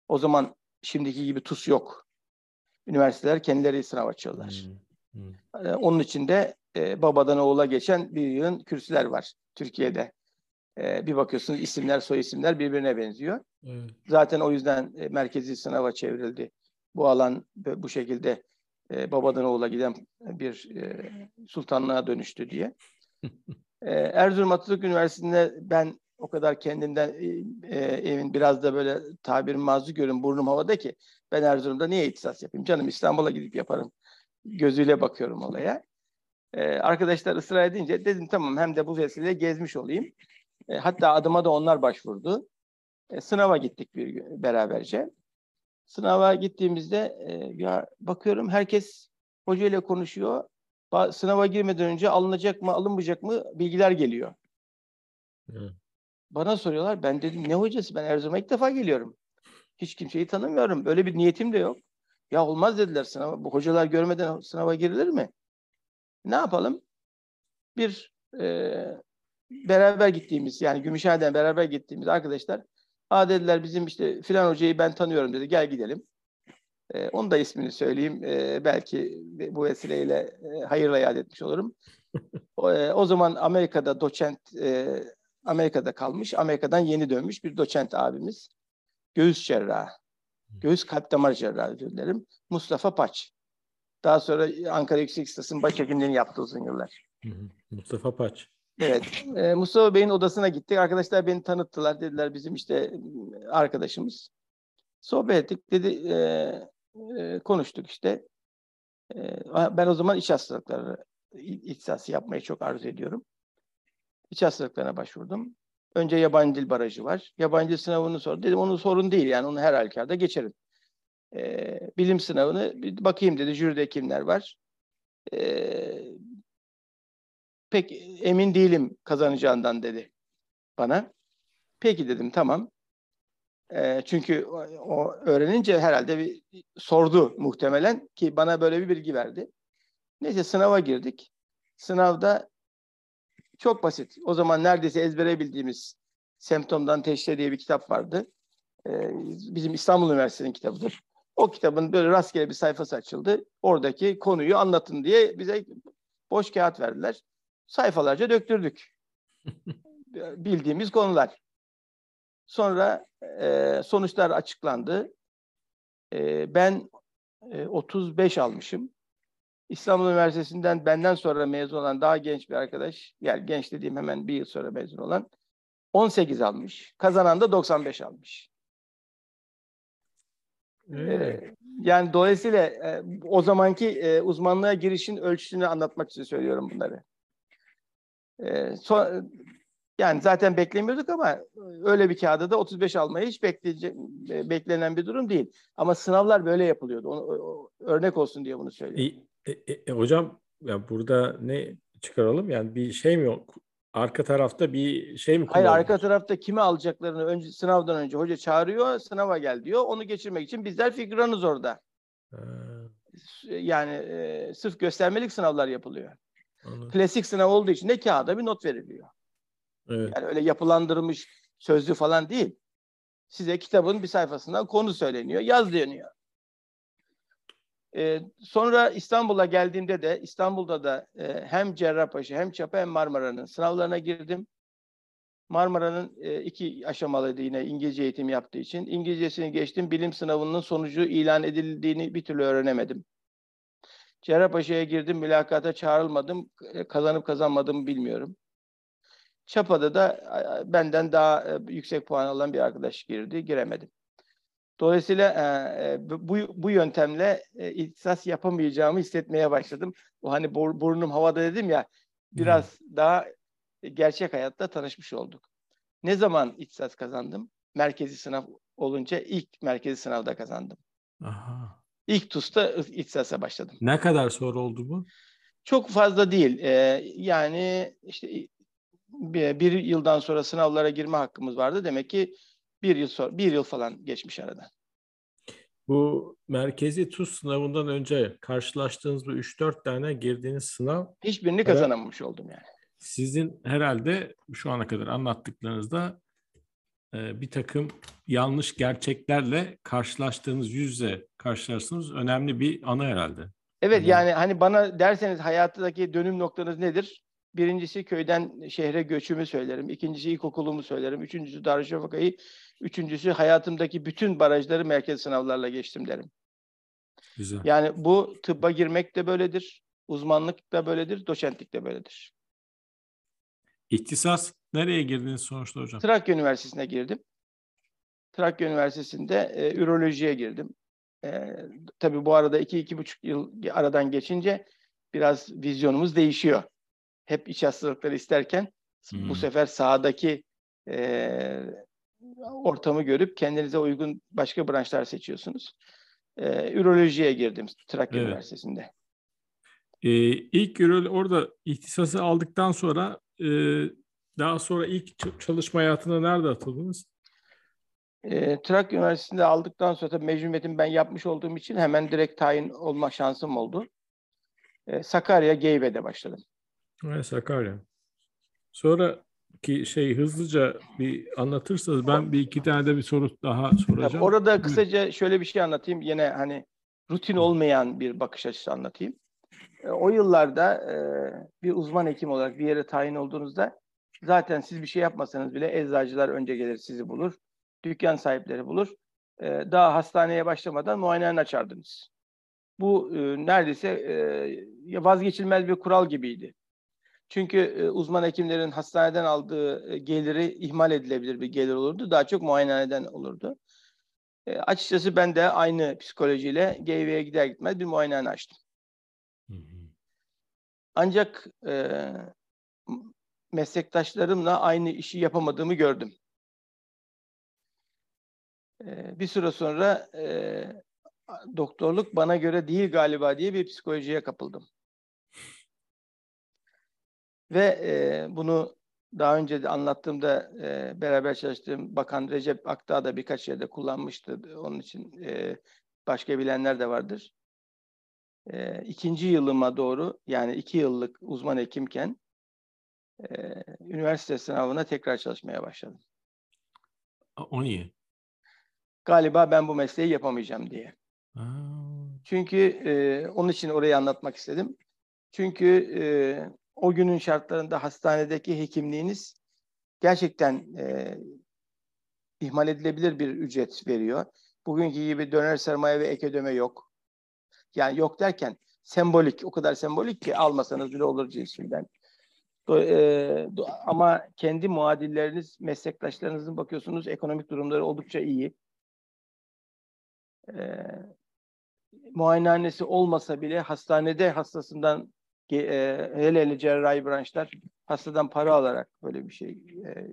S2: O zaman şimdiki gibi TUS yok. Üniversiteler kendileri sınav açıyorlar. Hı hı. Ee, onun için de e, babadan oğula geçen bir yığın kürsüler var Türkiye'de. E, bir bakıyorsunuz isimler, soy isimler birbirine benziyor. Evet. Zaten o yüzden e, merkezi sınava çevrildi. Bu alan bu şekilde e, babadan oğula giden bir e, sultanlığa dönüştü diye. [laughs] e, Erzurum Atatürk Üniversitesi'nde ben o kadar kendinden e, e, evin biraz da böyle tabir mazı görün burnum havada ki ben Erzurum'da niye ihtisas yapayım canım İstanbul'a gidip yaparım gözüyle bakıyorum olaya. E, arkadaşlar ısrar edince dedim tamam hem de bu vesileyle gezmiş olayım. E, hatta adıma da onlar başvurdu. E, sınava gittik bir beraberce. Sınava gittiğimizde e, ya bakıyorum herkes hocayla konuşuyor. Ba- sınava girmeden önce alınacak mı alınmayacak mı bilgiler geliyor. Evet. Bana soruyorlar. Ben dedim ne hocası? Ben Erzurum'a ilk defa geliyorum. Hiç kimseyi tanımıyorum. Böyle bir niyetim de yok. Ya olmaz dediler sınava. Bu hocalar görmeden sınava girilir mi? Ne yapalım? Bir e, beraber gittiğimiz yani Gümüşhane'den beraber gittiğimiz arkadaşlar ha dediler bizim işte filan hocayı ben tanıyorum dedi gel gidelim. E, onun da ismini söyleyeyim. E, belki bu vesileyle e, hayırla yad etmiş olurum. o, e, o zaman Amerika'da doçent e, Amerika'da kalmış. Amerika'dan yeni dönmüş bir doçent abimiz. Göğüs cerrahı. Göğüs kalp damar cerrahı özür. Mustafa Paç. Daha sonra Ankara Yüksek Lisesi'nin başhekimliğini yaptı uzun yıllar.
S1: Mustafa Paç.
S2: Evet. E, Mustafa Bey'in odasına gittik. Arkadaşlar beni tanıttılar. Dediler bizim işte arkadaşımız. Sohbet ettik. Dedi e, e, konuştuk işte. E, ben o zaman iç hastalıkları ihtisası yapmayı çok arzu ediyorum. İç hastalıklarına başvurdum. Önce yabancı dil barajı var. Yabancı dil sınavını sor. Dedim onun sorun değil yani onu her halükarda geçerim. E, bilim sınavını bir bakayım dedi. Jüride kimler var. E, pek emin değilim kazanacağından dedi bana. Peki dedim tamam. E, çünkü o, öğrenince herhalde bir sordu muhtemelen ki bana böyle bir bilgi verdi. Neyse sınava girdik. Sınavda çok basit. O zaman neredeyse ezbere bildiğimiz Semptomdan Teşhir diye bir kitap vardı. Ee, bizim İstanbul Üniversitesi'nin kitabıdır. O kitabın böyle rastgele bir sayfası açıldı. Oradaki konuyu anlatın diye bize boş kağıt verdiler sayfalarca döktürdük. [laughs] Bildiğimiz konular. Sonra e, sonuçlar açıklandı. E, ben e, 35 almışım. İstanbul Üniversitesi'nden benden sonra mezun olan daha genç bir arkadaş, yani genç dediğim hemen bir yıl sonra mezun olan 18 almış. Kazanan da 95 almış. Ee, yani dolayısıyla e, o zamanki e, uzmanlığa girişin ölçüsünü anlatmak için söylüyorum bunları. E, son, yani zaten beklemiyorduk ama öyle bir kağıda da 35 almayı hiç bekleyecek, beklenen bir durum değil. Ama sınavlar böyle yapılıyordu. Onu, o, örnek olsun diye bunu söylüyorum.
S1: E, e, e, hocam ya burada ne çıkaralım? Yani bir şey mi yok? Arka tarafta bir şey mi
S2: Hayır arka tarafta kimi alacaklarını önce sınavdan önce hoca çağırıyor, sınava gel diyor. Onu geçirmek için bizler figüranız orada. Ha. Yani e, sırf göstermelik sınavlar yapılıyor. Anladım. Klasik sınav olduğu için de kağıda bir not veriliyor. Evet. Yani öyle yapılandırılmış sözlü falan değil. Size kitabın bir sayfasından konu söyleniyor, yaz deniyor. Ee, sonra İstanbul'a geldiğimde de İstanbul'da da e, hem Cerrahpaşa hem Çapa hem Marmara'nın sınavlarına girdim. Marmara'nın e, iki aşamalıydı yine İngilizce eğitim yaptığı için. İngilizcesini geçtim. Bilim sınavının sonucu ilan edildiğini bir türlü öğrenemedim. Cerrahpaşa'ya girdim. Mülakata çağrılmadım. E, kazanıp kazanmadığımı bilmiyorum. Çapa'da da benden daha e, yüksek puan alan bir arkadaş girdi. Giremedim. Dolayısıyla e, bu, bu yöntemle ihtisas yapamayacağımı hissetmeye başladım. O hani burnum havada dedim ya biraz hmm. daha gerçek hayatta tanışmış olduk. Ne zaman ihtisas kazandım? Merkezi sınav olunca ilk merkezi sınavda kazandım. Aha. İlk TUS'ta ihtisasa başladım.
S1: Ne kadar sonra oldu bu?
S2: Çok fazla değil. Ee, yani işte bir, bir yıldan sonra sınavlara girme hakkımız vardı. Demek ki bir yıl sonra, bir yıl falan geçmiş aradan.
S1: Bu merkezi TUS sınavından önce karşılaştığınız bu 3-4 tane girdiğiniz sınav
S2: hiçbirini kazanamamış oldum yani.
S1: Sizin herhalde şu ana kadar anlattıklarınızda e, bir takım yanlış gerçeklerle karşılaştığınız yüzle karşılaştığınız önemli bir anı herhalde.
S2: Evet yani, yani hani bana derseniz hayattaki dönüm noktanız nedir? Birincisi köyden şehre göçümü söylerim. İkincisi ilkokulumu söylerim. Üçüncüsü Darüşşafaka'yı. Üçüncüsü hayatımdaki bütün barajları merkez sınavlarla geçtim derim. Güzel. Yani bu tıbba girmek de böyledir. Uzmanlık da böyledir. Doçentlik de böyledir.
S1: İhtisas nereye girdiniz sonuçta hocam?
S2: Trakya Üniversitesi'ne girdim. Trakya Üniversitesi'nde e, ürolojiye girdim. E, tabii bu arada iki, iki buçuk yıl aradan geçince biraz vizyonumuz değişiyor hep iç hastalıkları isterken hmm. bu sefer sahadaki e, ortamı görüp kendinize uygun başka branşlar seçiyorsunuz. E, ürolojiye girdim Trakya evet. Üniversitesi'nde.
S1: Ee, ilk ürol orada ihtisası aldıktan sonra e, daha sonra ilk çalışma hayatına nerede atıldınız?
S2: E, Trakya Üniversitesi'nde aldıktan sonra tabii mecburiyetim ben yapmış olduğum için hemen direkt tayin olma şansım oldu. E, Sakarya Geyve'de başladım.
S1: Evet, Sakarya. Sonra ki şey hızlıca bir anlatırsanız ben bir iki tane de bir soru daha soracağım.
S2: orada kısaca şöyle bir şey anlatayım. Yine hani rutin olmayan bir bakış açısı anlatayım. E, o yıllarda e, bir uzman hekim olarak bir yere tayin olduğunuzda zaten siz bir şey yapmasanız bile eczacılar önce gelir sizi bulur. Dükkan sahipleri bulur. E, daha hastaneye başlamadan muayenehane açardınız. Bu neredeyse vazgeçilmez bir kural gibiydi. Çünkü e, uzman hekimlerin hastaneden aldığı e, geliri ihmal edilebilir bir gelir olurdu. Daha çok muayenehaneden olurdu. E, açıkçası ben de aynı psikolojiyle GV'ye gider gitmez bir muayenehane açtım. Ancak e, meslektaşlarımla aynı işi yapamadığımı gördüm. E, bir süre sonra e, doktorluk bana göre değil galiba diye bir psikolojiye kapıldım. Ve e, bunu daha önce de anlattığımda e, beraber çalıştığım Bakan Recep Akdağ da birkaç yerde kullanmıştı. Onun için e, başka bilenler de vardır. E, ikinci yılıma doğru yani iki yıllık uzman hekimken e, üniversite sınavına tekrar çalışmaya başladım.
S1: O niye?
S2: Galiba ben bu mesleği yapamayacağım diye. Aa. Çünkü e, onun için orayı anlatmak istedim. Çünkü e, o günün şartlarında hastanedeki hekimliğiniz gerçekten e, ihmal edilebilir bir ücret veriyor. Bugünkü gibi döner sermaye ve ek ödeme yok. Yani yok derken sembolik, o kadar sembolik ki almasanız bile olur cinsinden. E, ama kendi muadilleriniz, meslektaşlarınızın bakıyorsunuz ekonomik durumları oldukça iyi. E, muayenehanesi olmasa bile hastanede hastasından e, hele hele cerrahi branşlar hastadan para alarak böyle bir şey e,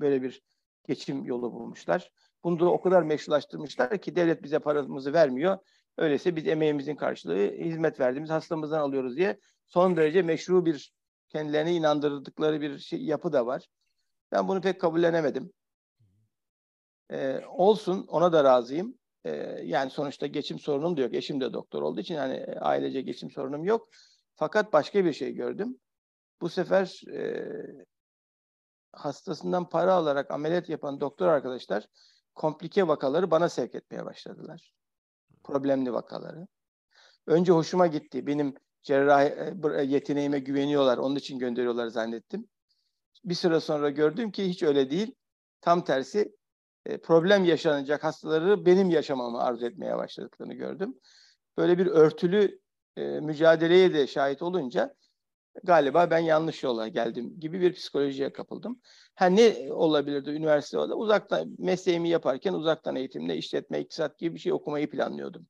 S2: böyle bir geçim yolu bulmuşlar. Bunu da o kadar meşrulaştırmışlar ki devlet bize paramızı vermiyor. Öyleyse biz emeğimizin karşılığı hizmet verdiğimiz hastamızdan alıyoruz diye son derece meşru bir kendilerine inandırdıkları bir şey, yapı da var. Ben bunu pek kabullenemedim. Ee, olsun ona da razıyım. Ee, yani sonuçta geçim sorunum da yok. Eşim de doktor olduğu için yani ailece geçim sorunum yok. Fakat başka bir şey gördüm. Bu sefer e, hastasından para alarak ameliyat yapan doktor arkadaşlar komplike vakaları bana sevk etmeye başladılar. Problemli vakaları. Önce hoşuma gitti. Benim cerrahi e, yeteneğime güveniyorlar. Onun için gönderiyorlar zannettim. Bir süre sonra gördüm ki hiç öyle değil. Tam tersi e, problem yaşanacak hastaları benim yaşamamı arzu etmeye başladıklarını gördüm. Böyle bir örtülü e, mücadeleye de şahit olunca galiba ben yanlış yola geldim gibi bir psikolojiye kapıldım. Ha ne olabilirdi üniversitede? Uzaktan mesleğimi yaparken uzaktan eğitimle işletme, iktisat gibi bir şey okumayı planlıyordum.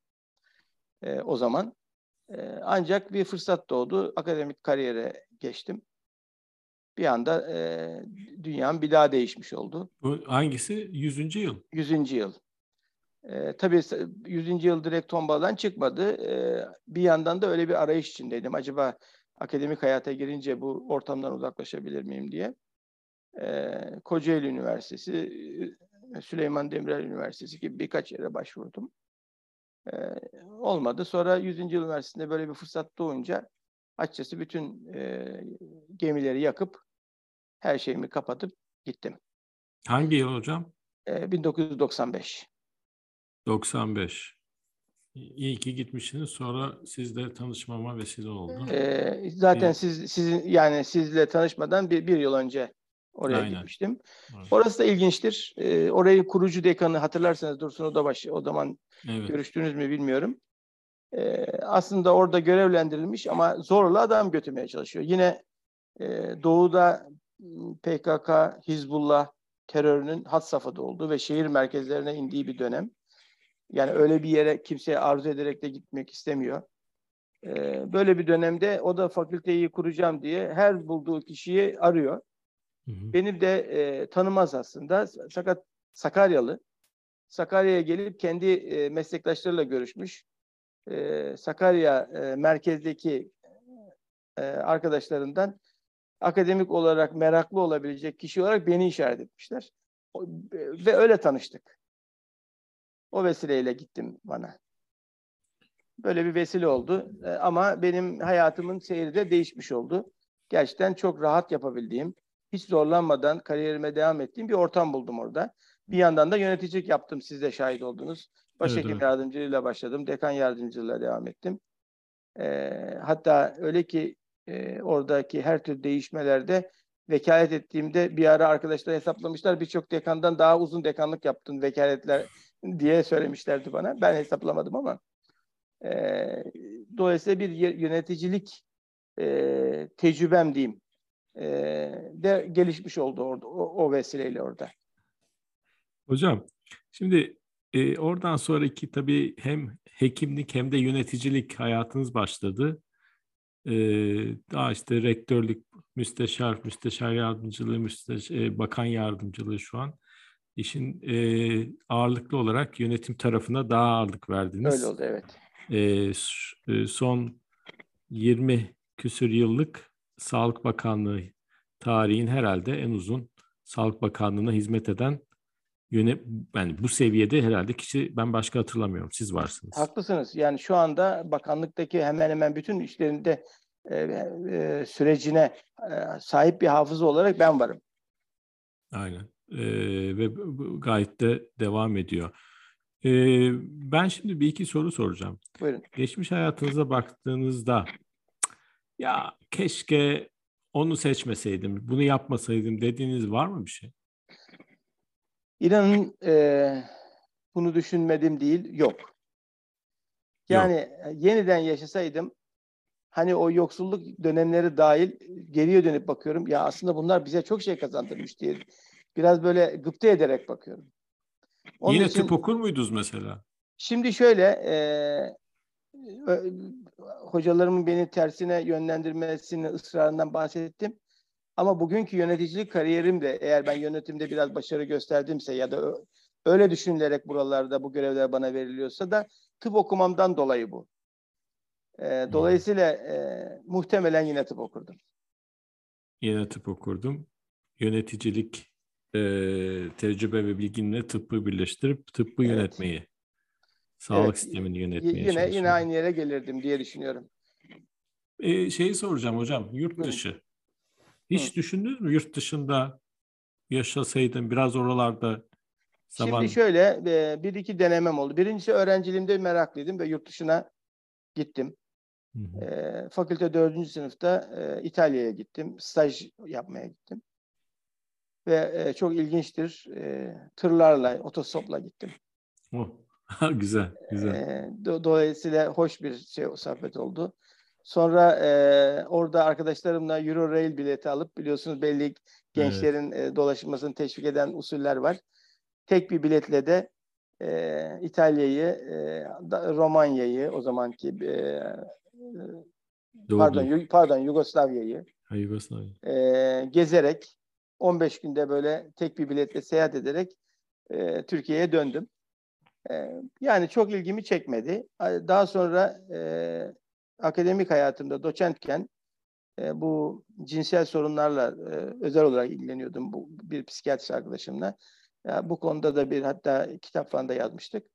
S2: E, o zaman. E, ancak bir fırsat doğdu. Akademik kariyere geçtim. Bir anda e, dünyam bir daha değişmiş oldu.
S1: Hangisi? Yüzüncü yıl.
S2: Yüzüncü yıl. E, tabii 100. yıl direkt tombadan çıkmadı. E, bir yandan da öyle bir arayış içindeydim. Acaba akademik hayata girince bu ortamdan uzaklaşabilir miyim diye. E, Kocaeli Üniversitesi, Süleyman Demirel Üniversitesi gibi birkaç yere başvurdum. E, olmadı. Sonra 100. Yıl Üniversitesi'nde böyle bir fırsat doğunca açıkçası bütün e, gemileri yakıp her şeyimi kapatıp gittim.
S1: Hangi yıl hocam?
S2: E, 1995.
S1: 95. İyi ki gitmişsiniz. Sonra sizle tanışmama vesile oldu.
S2: Ee, zaten bir... siz sizin yani sizle tanışmadan bir, bir yıl önce oraya Aynen. gitmiştim. Evet. Orası da ilginçtir. Ee, orayı kurucu dekanı hatırlarsanız Dursun Odabaş o zaman evet. görüştünüz mü bilmiyorum. Ee, aslında orada görevlendirilmiş ama zorla adam götürmeye çalışıyor. Yine e, doğuda PKK, Hizbullah terörünün had safhada olduğu ve şehir merkezlerine indiği bir dönem. Yani öyle bir yere kimseye arzu ederek de gitmek istemiyor. Ee, böyle bir dönemde o da fakülteyi kuracağım diye her bulduğu kişiyi arıyor. Hı hı. Benim de e, tanımaz aslında. Fakat Sakaryalı. Sakarya'ya gelip kendi e, meslektaşlarıyla görüşmüş. E, Sakarya e, merkezdeki e, arkadaşlarından akademik olarak meraklı olabilecek kişi olarak beni işaret etmişler. O, ve öyle tanıştık. O vesileyle gittim bana. Böyle bir vesile oldu. E, ama benim hayatımın seyri de değişmiş oldu. Gerçekten çok rahat yapabildiğim, hiç zorlanmadan kariyerime devam ettiğim bir ortam buldum orada. Bir yandan da yöneticilik yaptım. Siz de şahit oldunuz. Başhekim evet, evet. yardımcılığıyla başladım. Dekan yardımcılığıyla devam ettim. E, hatta öyle ki e, oradaki her tür değişmelerde vekalet ettiğimde bir ara arkadaşlar hesaplamışlar. Birçok dekandan daha uzun dekanlık yaptın vekaletler diye söylemişlerdi bana. Ben hesaplamadım ama. E, dolayısıyla bir yöneticilik e, tecrübem diyeyim e, de gelişmiş oldu orada o, o vesileyle orada.
S1: Hocam şimdi e, oradan sonraki tabii hem hekimlik hem de yöneticilik hayatınız başladı. E, daha işte rektörlük, müsteşar, müsteşar yardımcılığı, müsteşar, e, bakan yardımcılığı şu an işin e, ağırlıklı olarak yönetim tarafına daha ağırlık verdiniz.
S2: Öyle oldu evet.
S1: E, son 20 küsür yıllık Sağlık Bakanlığı tarihin herhalde en uzun Sağlık Bakanlığı'na hizmet eden yöne yani bu seviyede herhalde kişi ben başka hatırlamıyorum. Siz varsınız.
S2: Haklısınız. Yani şu anda bakanlıktaki hemen hemen bütün işlerinde e, e, sürecine e, sahip bir hafıza olarak ben varım.
S1: Aynen e, ve gayet de devam ediyor. E, ben şimdi bir iki soru soracağım.
S2: Buyurun.
S1: Geçmiş hayatınıza baktığınızda ya keşke onu seçmeseydim, bunu yapmasaydım dediğiniz var mı bir şey?
S2: İnanın e, bunu düşünmedim değil, yok. Yani Yok. yeniden yaşasaydım hani o yoksulluk dönemleri dahil geriye dönüp bakıyorum. Ya aslında bunlar bize çok şey kazandırmış diye biraz böyle gıpta ederek bakıyorum.
S1: Onun Yine için, tıp okur muydunuz mesela?
S2: Şimdi şöyle e, hocalarımın beni tersine yönlendirmesini ısrarından bahsettim. Ama bugünkü yöneticilik kariyerim de eğer ben yönetimde biraz başarı gösterdimse ya da öyle düşünülerek buralarda bu görevler bana veriliyorsa da tıp okumamdan dolayı bu. E, dolayısıyla e, muhtemelen yine tıp okurdum.
S1: Yine tıp okurdum. Yöneticilik e, tecrübe ve bilginle tıbbı birleştirip tıbbı evet. yönetmeyi, sağlık evet. sistemini yönetmeyi
S2: Yine yine aynı yere gelirdim diye düşünüyorum.
S1: E, şeyi soracağım hocam, yurt dışı. Hiç Hı. düşündünüz mü yurt dışında yaşasaydın biraz oralarda
S2: zaman... Şimdi şöyle bir iki denemem oldu. Birincisi öğrenciliğimde meraklıydım ve yurt dışına gittim. Hı hı. E, fakülte dördüncü sınıfta e, İtalya'ya gittim. Staj yapmaya gittim. Ve e, çok ilginçtir. E, tırlarla, otostopla gittim.
S1: Oh. [laughs] güzel, güzel.
S2: E, do, dolayısıyla hoş bir şey sohbet oldu. Sonra e, orada arkadaşlarımla Euro bileti alıp biliyorsunuz belli gençlerin evet. e, dolaşmasını teşvik eden usuller var. Tek bir biletle de e, İtalya'yı, e, Romanya'yı o zamanki e, pardon pardon Yugoslavya'yı
S1: Yugoslavya.
S2: e, gezerek 15 günde böyle tek bir biletle seyahat ederek e, Türkiye'ye döndüm. E, yani çok ilgimi çekmedi. Daha sonra e, akademik hayatımda doçentken e, bu cinsel sorunlarla e, özel olarak ilgileniyordum bu bir psikiyatrist arkadaşımla. Ya bu konuda da bir hatta kitap falan da yazmıştık.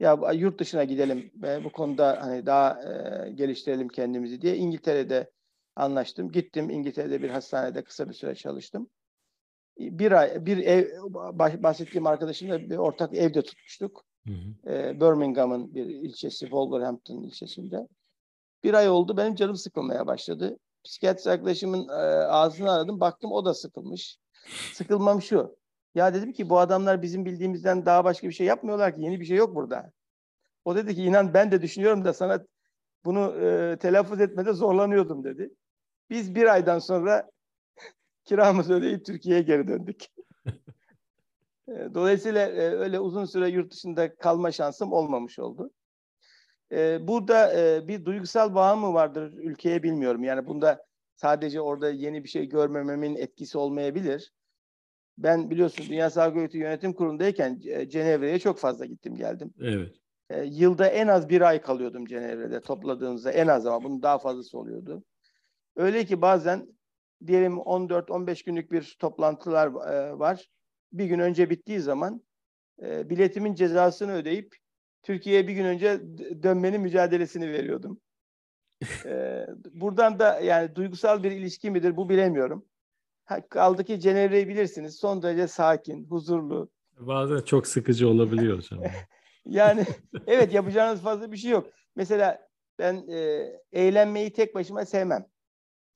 S2: Ya yurt dışına gidelim ve bu konuda hani daha e, geliştirelim kendimizi diye İngiltere'de anlaştım. Gittim İngiltere'de bir hastanede kısa bir süre çalıştım. Bir ay bir ev bahsettiğim arkadaşımla bir ortak evde tutmuştuk. Hı hı. E, Birmingham'ın bir ilçesi, Wolverhampton ilçesinde. Bir ay oldu benim canım sıkılmaya başladı. Psikiyatrist arkadaşımın e, ağzını aradım. Baktım o da sıkılmış. Sıkılmam şu. Ya dedim ki bu adamlar bizim bildiğimizden daha başka bir şey yapmıyorlar ki. Yeni bir şey yok burada. O dedi ki inan ben de düşünüyorum da sana bunu e, telaffuz etmede zorlanıyordum dedi. Biz bir aydan sonra kiramızı ödeyip Türkiye'ye geri döndük. [laughs] E, dolayısıyla e, öyle uzun süre yurt dışında kalma şansım olmamış oldu. E, burada e, bir duygusal bağım mı vardır ülkeye bilmiyorum. Yani bunda sadece orada yeni bir şey görmememin etkisi olmayabilir ben biliyorsun Dünya Sağlık Örgütü Yönetim Kurulu'ndayken e, Cenevre'ye çok fazla gittim geldim.
S1: Evet.
S2: Yılda en az bir ay kalıyordum Cenevre'de topladığınızda en az ama bunun daha fazlası oluyordu. Öyle ki bazen diyelim 14-15 günlük bir toplantılar e, var. Bir gün önce bittiği zaman e, biletimin cezasını ödeyip Türkiye'ye bir gün önce dönmenin mücadelesini veriyordum. e, buradan da yani duygusal bir ilişki midir bu bilemiyorum. Kaldı ki Cenevre'yi bilirsiniz. Son derece sakin, huzurlu.
S1: Bazen çok sıkıcı olabiliyor hocam. [laughs]
S2: yani evet yapacağınız fazla bir şey yok. Mesela ben e, eğlenmeyi tek başıma sevmem.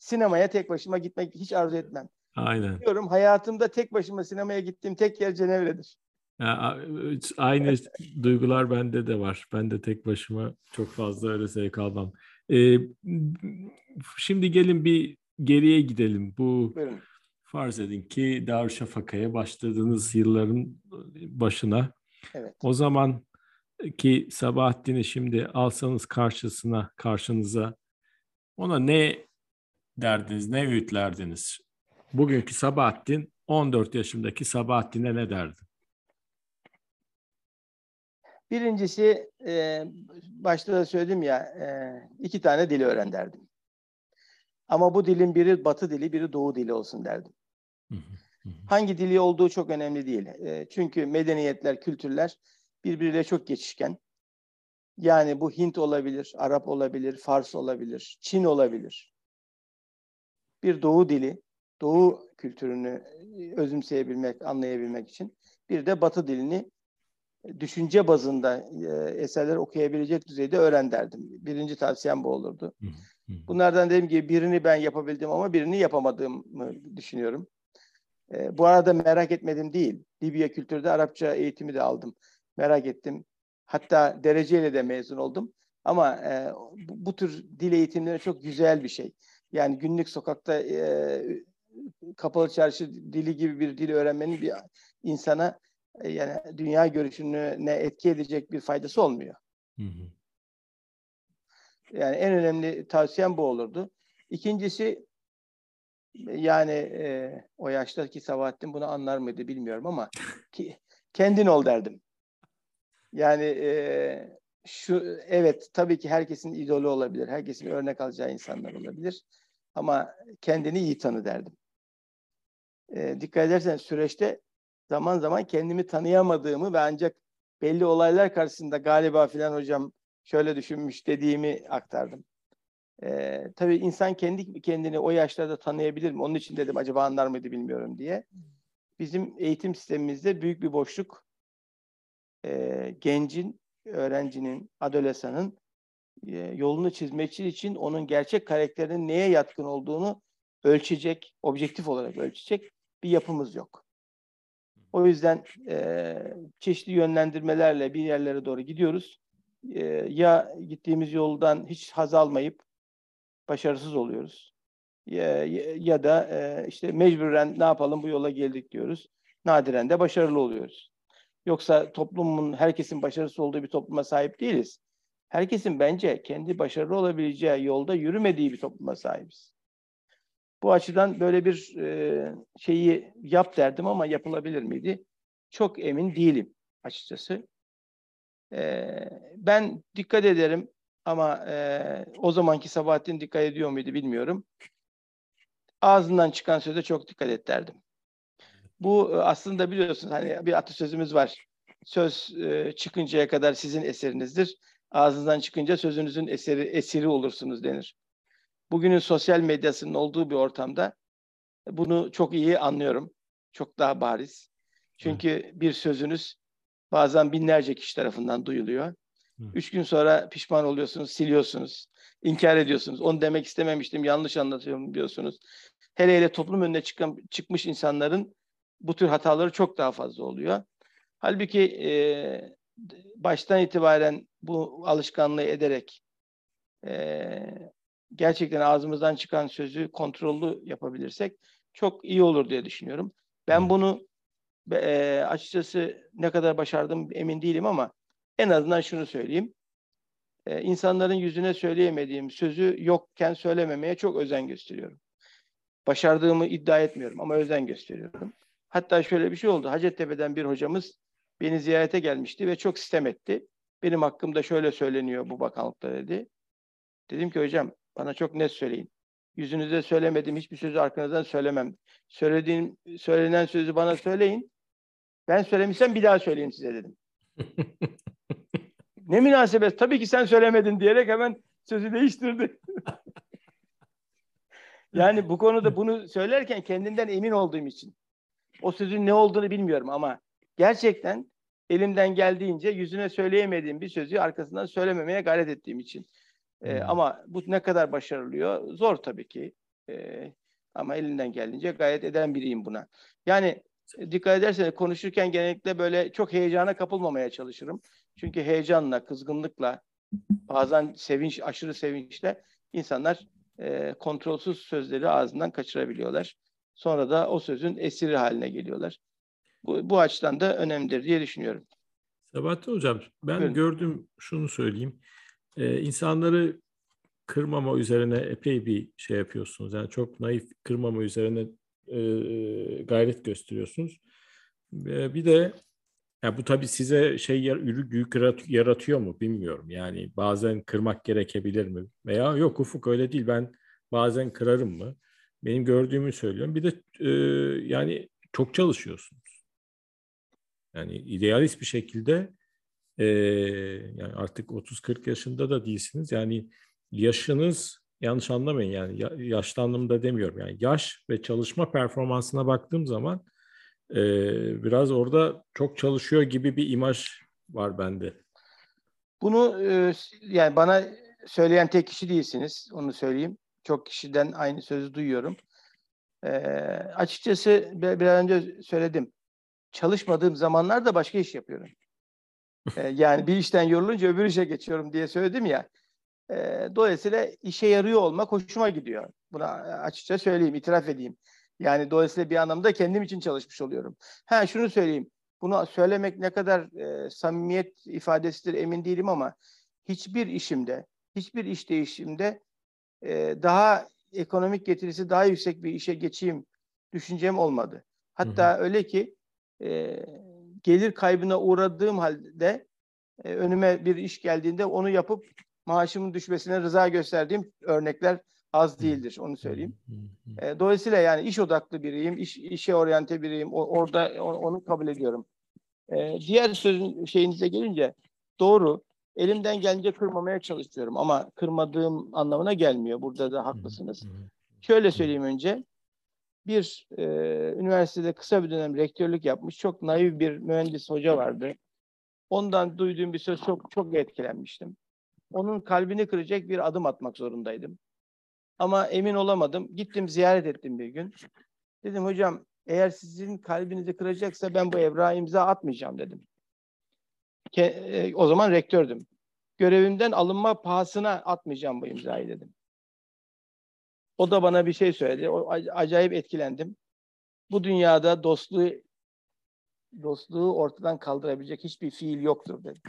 S2: Sinemaya tek başıma gitmek hiç arzu etmem.
S1: Aynen.
S2: Diyorum hayatımda tek başıma sinemaya gittiğim tek yer Cenevre'dir.
S1: Ya, aynı duygular bende de var. Ben de tek başıma çok fazla öyle zevk almam. Ee, şimdi gelin bir geriye gidelim. Bu Buyurun. Farz edin ki Darüşşafaka'ya başladığınız yılların başına. Evet. O zaman ki Sabahattin'i şimdi alsanız karşısına, karşınıza ona ne derdiniz, ne öğütlerdiniz? Bugünkü Sabahattin 14 yaşındaki Sabahattin'e ne derdi?
S2: Birincisi e, başta da söyledim ya e, iki tane dili öğren derdim. Ama bu dilin biri batı dili, biri doğu dili olsun derdim. Hangi dili olduğu çok önemli değil. E, çünkü medeniyetler, kültürler birbiriyle çok geçişken. Yani bu Hint olabilir, Arap olabilir, Fars olabilir, Çin olabilir. Bir doğu dili, doğu kültürünü özümseyebilmek, anlayabilmek için bir de batı dilini düşünce bazında e, eserler okuyabilecek düzeyde öğren derdim. Birinci tavsiyem bu olurdu. Bunlardan dediğim gibi birini ben yapabildim ama birini yapamadığımı düşünüyorum. E, bu arada merak etmedim değil. Libya kültürde Arapça eğitimi de aldım. Merak ettim. Hatta dereceyle de mezun oldum. Ama e, bu, bu tür dil eğitimleri çok güzel bir şey. Yani günlük sokakta e, kapalı çarşı dili gibi bir dil öğrenmenin bir insana e, yani dünya görüşüne etki edecek bir faydası olmuyor. Hı hı. Yani en önemli tavsiyem bu olurdu. İkincisi yani e, o yaştaki Sabahattin bunu anlar mıydı bilmiyorum ama [laughs] ki, kendin ol derdim. Yani e, şu evet tabii ki herkesin idolü olabilir. Herkesin örnek alacağı insanlar olabilir. Ama kendini iyi tanı derdim. E, dikkat edersen süreçte zaman zaman kendimi tanıyamadığımı ve ancak belli olaylar karşısında galiba filan hocam şöyle düşünmüş dediğimi aktardım. Ee, tabii insan kendi kendini o yaşlarda tanıyabilir mi? Onun için dedim acaba anlar mıydı bilmiyorum diye. Bizim eğitim sistemimizde büyük bir boşluk e, gencin, öğrencinin, adolesanın e, yolunu çizmek için onun gerçek karakterinin neye yatkın olduğunu ölçecek, objektif olarak ölçecek bir yapımız yok. O yüzden e, çeşitli yönlendirmelerle bir yerlere doğru gidiyoruz. E, ya gittiğimiz yoldan hiç haz almayıp başarısız oluyoruz. Ya, ya, da e, işte mecburen ne yapalım bu yola geldik diyoruz. Nadiren de başarılı oluyoruz. Yoksa toplumun, herkesin başarısı olduğu bir topluma sahip değiliz. Herkesin bence kendi başarılı olabileceği yolda yürümediği bir topluma sahibiz. Bu açıdan böyle bir e, şeyi yap derdim ama yapılabilir miydi? Çok emin değilim açıkçası. E, ben dikkat ederim ama e, o zamanki Sabahattin dikkat ediyor muydu bilmiyorum. Ağzından çıkan söze çok dikkat et derdim. Bu aslında biliyorsunuz hani bir atasözümüz var. Söz çıkıncaya kadar sizin eserinizdir. Ağzınızdan çıkınca sözünüzün eseri esiri olursunuz denir. Bugünün sosyal medyasının olduğu bir ortamda bunu çok iyi anlıyorum. Çok daha bariz. Çünkü bir sözünüz bazen binlerce kişi tarafından duyuluyor. Üç gün sonra pişman oluyorsunuz, siliyorsunuz, inkar ediyorsunuz. Onu demek istememiştim, yanlış anlatıyorum diyorsunuz. Hele hele toplum önüne çıkan, çıkmış insanların bu tür hataları çok daha fazla oluyor. Halbuki e, baştan itibaren bu alışkanlığı ederek e, gerçekten ağzımızdan çıkan sözü kontrollü yapabilirsek çok iyi olur diye düşünüyorum. Ben bunu e, açıkçası ne kadar başardım emin değilim ama en azından şunu söyleyeyim. E, insanların yüzüne söyleyemediğim sözü yokken söylememeye çok özen gösteriyorum. Başardığımı iddia etmiyorum ama özen gösteriyorum. Hatta şöyle bir şey oldu. Hacettepe'den bir hocamız beni ziyarete gelmişti ve çok sistem etti. Benim hakkımda şöyle söyleniyor bu bakanlıkta dedi. Dedim ki hocam bana çok net söyleyin. Yüzünüze söylemedim hiçbir sözü arkanızdan söylemem. Söylediğim, söylenen sözü bana söyleyin. Ben söylemişsem bir daha söyleyeyim size dedim. [laughs] ne münasebet tabii ki sen söylemedin diyerek hemen sözü değiştirdi. [laughs] yani bu konuda bunu söylerken kendinden emin olduğum için. O sözün ne olduğunu bilmiyorum ama gerçekten elimden geldiğince yüzüne söyleyemediğim bir sözü arkasından söylememeye gayret ettiğim için. E, ama bu ne kadar başarılıyor? Zor tabii ki. E, ama elinden geldiğince gayet eden biriyim buna. Yani dikkat ederseniz konuşurken genellikle böyle çok heyecana kapılmamaya çalışırım. Çünkü heyecanla, kızgınlıkla, bazen sevinç, aşırı sevinçle insanlar e, kontrolsüz sözleri ağzından kaçırabiliyorlar. Sonra da o sözün esiri haline geliyorlar. Bu, bu açıdan da önemlidir diye düşünüyorum.
S1: Sabahattin Hocam ben Buyurun. gördüm şunu söyleyeyim. Ee, insanları kırmama üzerine epey bir şey yapıyorsunuz. Yani çok naif kırmama üzerine e, gayret gösteriyorsunuz. E, bir de ya bu tabii size şey yük yaratıyor mu bilmiyorum. Yani bazen kırmak gerekebilir mi? Veya yok Ufuk öyle değil ben bazen kırarım mı? Benim gördüğümü söylüyorum. Bir de e, yani çok çalışıyorsunuz. Yani idealist bir şekilde e, yani artık 30-40 yaşında da değilsiniz. Yani yaşınız yanlış anlamayın yani yaşlı anlamda demiyorum. Yani yaş ve çalışma performansına baktığım zaman e, biraz orada çok çalışıyor gibi bir imaj var bende.
S2: Bunu e, yani bana söyleyen tek kişi değilsiniz. Onu söyleyeyim. Çok kişiden aynı sözü duyuyorum. E, açıkçası biraz önce söyledim. Çalışmadığım zamanlarda başka iş yapıyorum. [laughs] E, yani bir işten yorulunca öbür işe geçiyorum diye söyledim ya. E, dolayısıyla işe yarıyor olmak hoşuma gidiyor. Buna açıkça söyleyeyim, itiraf edeyim. Yani dolayısıyla bir anlamda kendim için çalışmış oluyorum. Ha şunu söyleyeyim. Bunu söylemek ne kadar e, samimiyet ifadesidir emin değilim ama hiçbir işimde, hiçbir iş değişimde e, daha ekonomik getirisi daha yüksek bir işe geçeyim düşüncem olmadı. Hatta hı hı. öyle ki e, gelir kaybına uğradığım halde e, önüme bir iş geldiğinde onu yapıp maaşımın düşmesine rıza gösterdiğim örnekler az değildir onu söyleyeyim. E, dolayısıyla yani iş odaklı biriyim, iş, işe oryante biriyim. O, orada onu kabul ediyorum. E, diğer sözün şeyinize gelince doğru. Elimden gelince kırmamaya çalışıyorum ama kırmadığım anlamına gelmiyor. Burada da haklısınız. Şöyle söyleyeyim önce. Bir e, üniversitede kısa bir dönem rektörlük yapmış çok naif bir mühendis hoca vardı. Ondan duyduğum bir söz çok çok etkilenmiştim. Onun kalbini kıracak bir adım atmak zorundaydım. Ama emin olamadım. Gittim ziyaret ettim bir gün. Dedim hocam eğer sizin kalbinizi kıracaksa ben bu evrağı imza atmayacağım dedim. Ke, e, o zaman rektördüm. Görevimden alınma pahasına atmayacağım bu imzayı dedim. O da bana bir şey söyledi. O, acayip etkilendim. Bu dünyada dostluğu dostluğu ortadan kaldırabilecek hiçbir fiil yoktur dedi.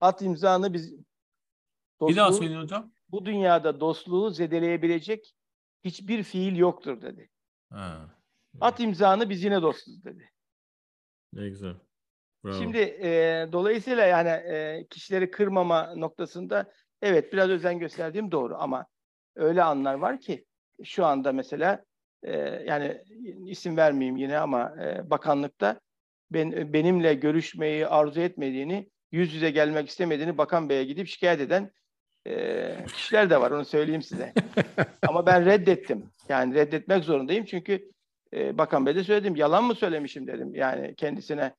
S2: At imzanı biz
S3: dostluğu, bir daha söyleyin hocam.
S2: Bu dünyada dostluğu zedeleyebilecek hiçbir fiil yoktur dedi. Ha. At imzanı biz yine dostuz dedi.
S1: Ne güzel.
S2: Bravo. Şimdi e, dolayısıyla yani e, kişileri kırmama noktasında evet biraz özen gösterdiğim doğru ama öyle anlar var ki şu anda mesela e, yani isim vermeyeyim yine ama e, bakanlıkta ben, benimle görüşmeyi arzu etmediğini, yüz yüze gelmek istemediğini bakan beye gidip şikayet eden e, kişiler de var onu söyleyeyim size. [laughs] ama ben reddettim. Yani reddetmek zorundayım çünkü e, bakan bey de söyledim. Yalan mı söylemişim dedim. Yani kendisine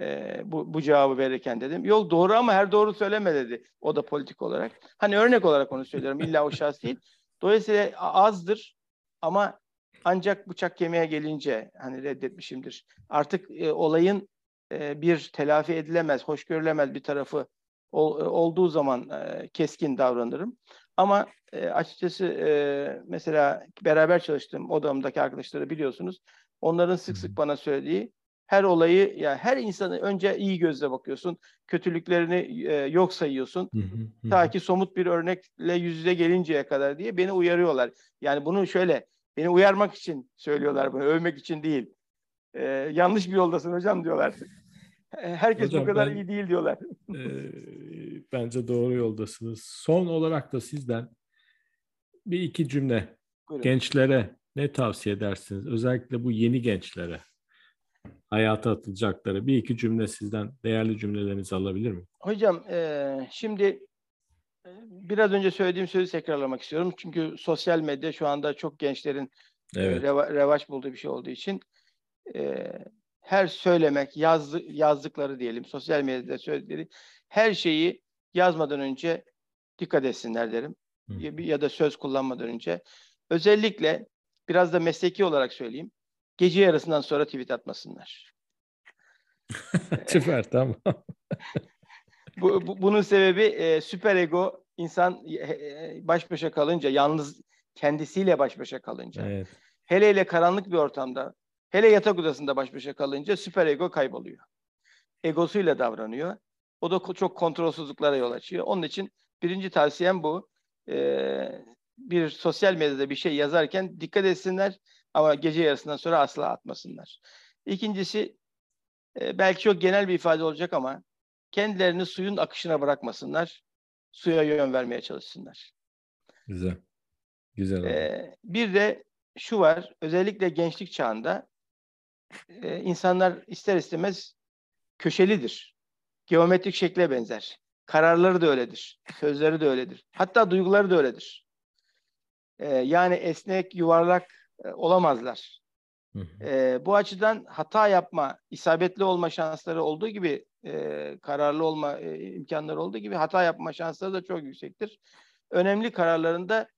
S2: e, bu, bu cevabı verirken dedim. Yok doğru ama her doğru söyleme dedi. O da politik olarak. Hani örnek olarak onu söylüyorum. İlla o şahs değil. [laughs] Dolayısıyla azdır ama ancak bıçak kemiğe gelince hani reddetmişimdir. Artık e, olayın e, bir telafi edilemez, hoş görülemez bir tarafı ol, e, olduğu zaman e, keskin davranırım. Ama e, açıkçası e, mesela beraber çalıştığım odamdaki arkadaşları biliyorsunuz. Onların sık sık bana söylediği her olayı ya yani her insanı önce iyi gözle bakıyorsun. Kötülüklerini e, yok sayıyorsun. Ta ki somut bir örnekle yüz yüze gelinceye kadar diye beni uyarıyorlar. Yani bunu şöyle beni uyarmak için söylüyorlar bunu, övmek için değil. E, yanlış bir yoldasın hocam diyorlar. Herkes hocam, bu kadar ben, iyi değil diyorlar.
S1: e, bence doğru yoldasınız. Son olarak da sizden bir iki cümle Buyurun. gençlere ne tavsiye edersiniz? Özellikle bu yeni gençlere hayata atılacakları bir iki cümle sizden değerli cümlelerinizi alabilir miyim?
S2: Hocam e, şimdi biraz önce söylediğim sözü tekrarlamak istiyorum. Çünkü sosyal medya şu anda çok gençlerin evet. reva, revaç bulduğu bir şey olduğu için e, her söylemek, yazdı, yazdıkları diyelim, sosyal medyada söyledikleri her şeyi yazmadan önce dikkat etsinler derim. Hı. Ya da söz kullanmadan önce. Özellikle biraz da mesleki olarak söyleyeyim. Gece yarısından sonra tweet atmasınlar. [laughs]
S1: Süper tamam.
S2: bu, bu, bunun sebebi e, süper ego insan e, baş başa kalınca, yalnız kendisiyle baş başa kalınca. Evet. Hele hele karanlık bir ortamda, hele yatak odasında baş başa kalınca süper ego kayboluyor. Egosuyla davranıyor. O da çok kontrolsüzlüklere yol açıyor. Onun için birinci tavsiyem bu. Ee, bir sosyal medyada bir şey yazarken dikkat etsinler ama gece yarısından sonra asla atmasınlar. İkincisi e, belki çok genel bir ifade olacak ama kendilerini suyun akışına bırakmasınlar. Suya yön vermeye çalışsınlar.
S1: Güzel. Güzel.
S2: Ee, bir de şu var, özellikle gençlik çağında e, insanlar ister istemez köşelidir. Geometrik şekle benzer. Kararları da öyledir. Sözleri de öyledir. Hatta duyguları da öyledir. Ee, yani esnek, yuvarlak e, olamazlar. E, bu açıdan hata yapma, isabetli olma şansları olduğu gibi, e, kararlı olma e, imkanları olduğu gibi hata yapma şansları da çok yüksektir. Önemli kararlarında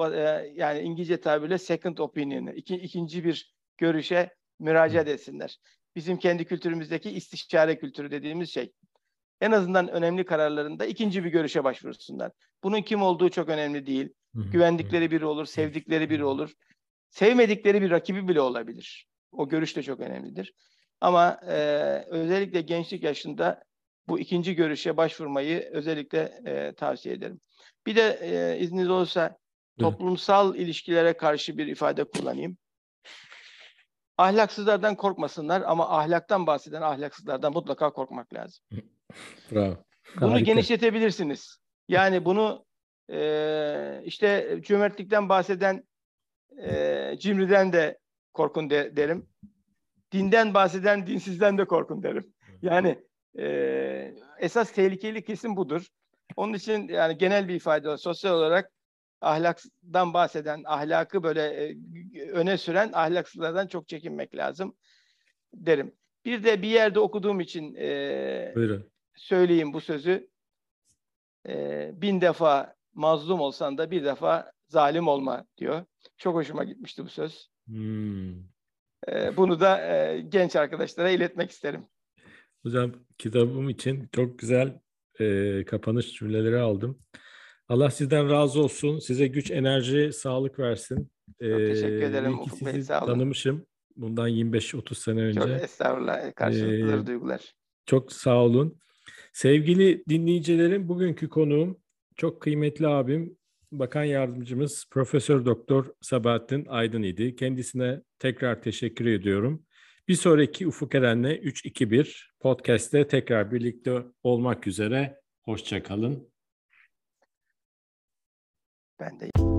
S2: e, yani İngilizce tabirle second opinion'ı, iki, ikinci bir görüşe müracaat etsinler. Bizim kendi kültürümüzdeki istişare kültürü dediğimiz şey. en azından önemli kararlarında ikinci bir görüşe başvursunlar. Bunun kim olduğu çok önemli değil. Güvendikleri biri olur, sevdikleri biri olur. Sevmedikleri bir rakibi bile olabilir. O görüş de çok önemlidir. Ama e, özellikle gençlik yaşında bu ikinci görüşe başvurmayı özellikle e, tavsiye ederim. Bir de e, izniniz olursa toplumsal ilişkilere karşı bir ifade kullanayım. Ahlaksızlardan korkmasınlar ama ahlaktan bahseden ahlaksızlardan mutlaka korkmak lazım. [laughs]
S1: Bravo.
S2: Bunu Harika. genişletebilirsiniz. Yani bunu e, işte cömertlikten bahseden e, cimriden de korkun de, derim. Dinden bahseden dinsizden de korkun derim. Yani e, esas tehlikeli kesim budur. Onun için yani genel bir ifade olarak, sosyal olarak ahlakdan bahseden, ahlakı böyle e, öne süren ahlaksızlardan çok çekinmek lazım derim. Bir de bir yerde okuduğum için e, söyleyeyim bu sözü. E, bin defa mazlum olsan da bir defa zalim olma diyor. Çok hoşuma gitmişti bu söz. Hmm. E, bunu da e, genç arkadaşlara iletmek isterim.
S1: Hocam kitabım için çok güzel e, kapanış cümleleri aldım. Allah sizden razı olsun. Size güç, enerji, sağlık versin.
S2: Çok ee, teşekkür ederim.
S1: Sizi Bey, sağ olun. tanımışım. Bundan 25-30 sene önce. Çok
S2: estağfurullah. Karşılıklı ee, duygular.
S1: Çok sağ olun. Sevgili dinleyicilerim, bugünkü konuğum çok kıymetli abim, Bakan Yardımcımız Profesör Doktor Sabahattin Aydın idi. Kendisine tekrar teşekkür ediyorum. Bir sonraki Ufuk Eren'le 3-2-1 podcast'te tekrar birlikte olmak üzere. Hoşçakalın.
S2: Ben de.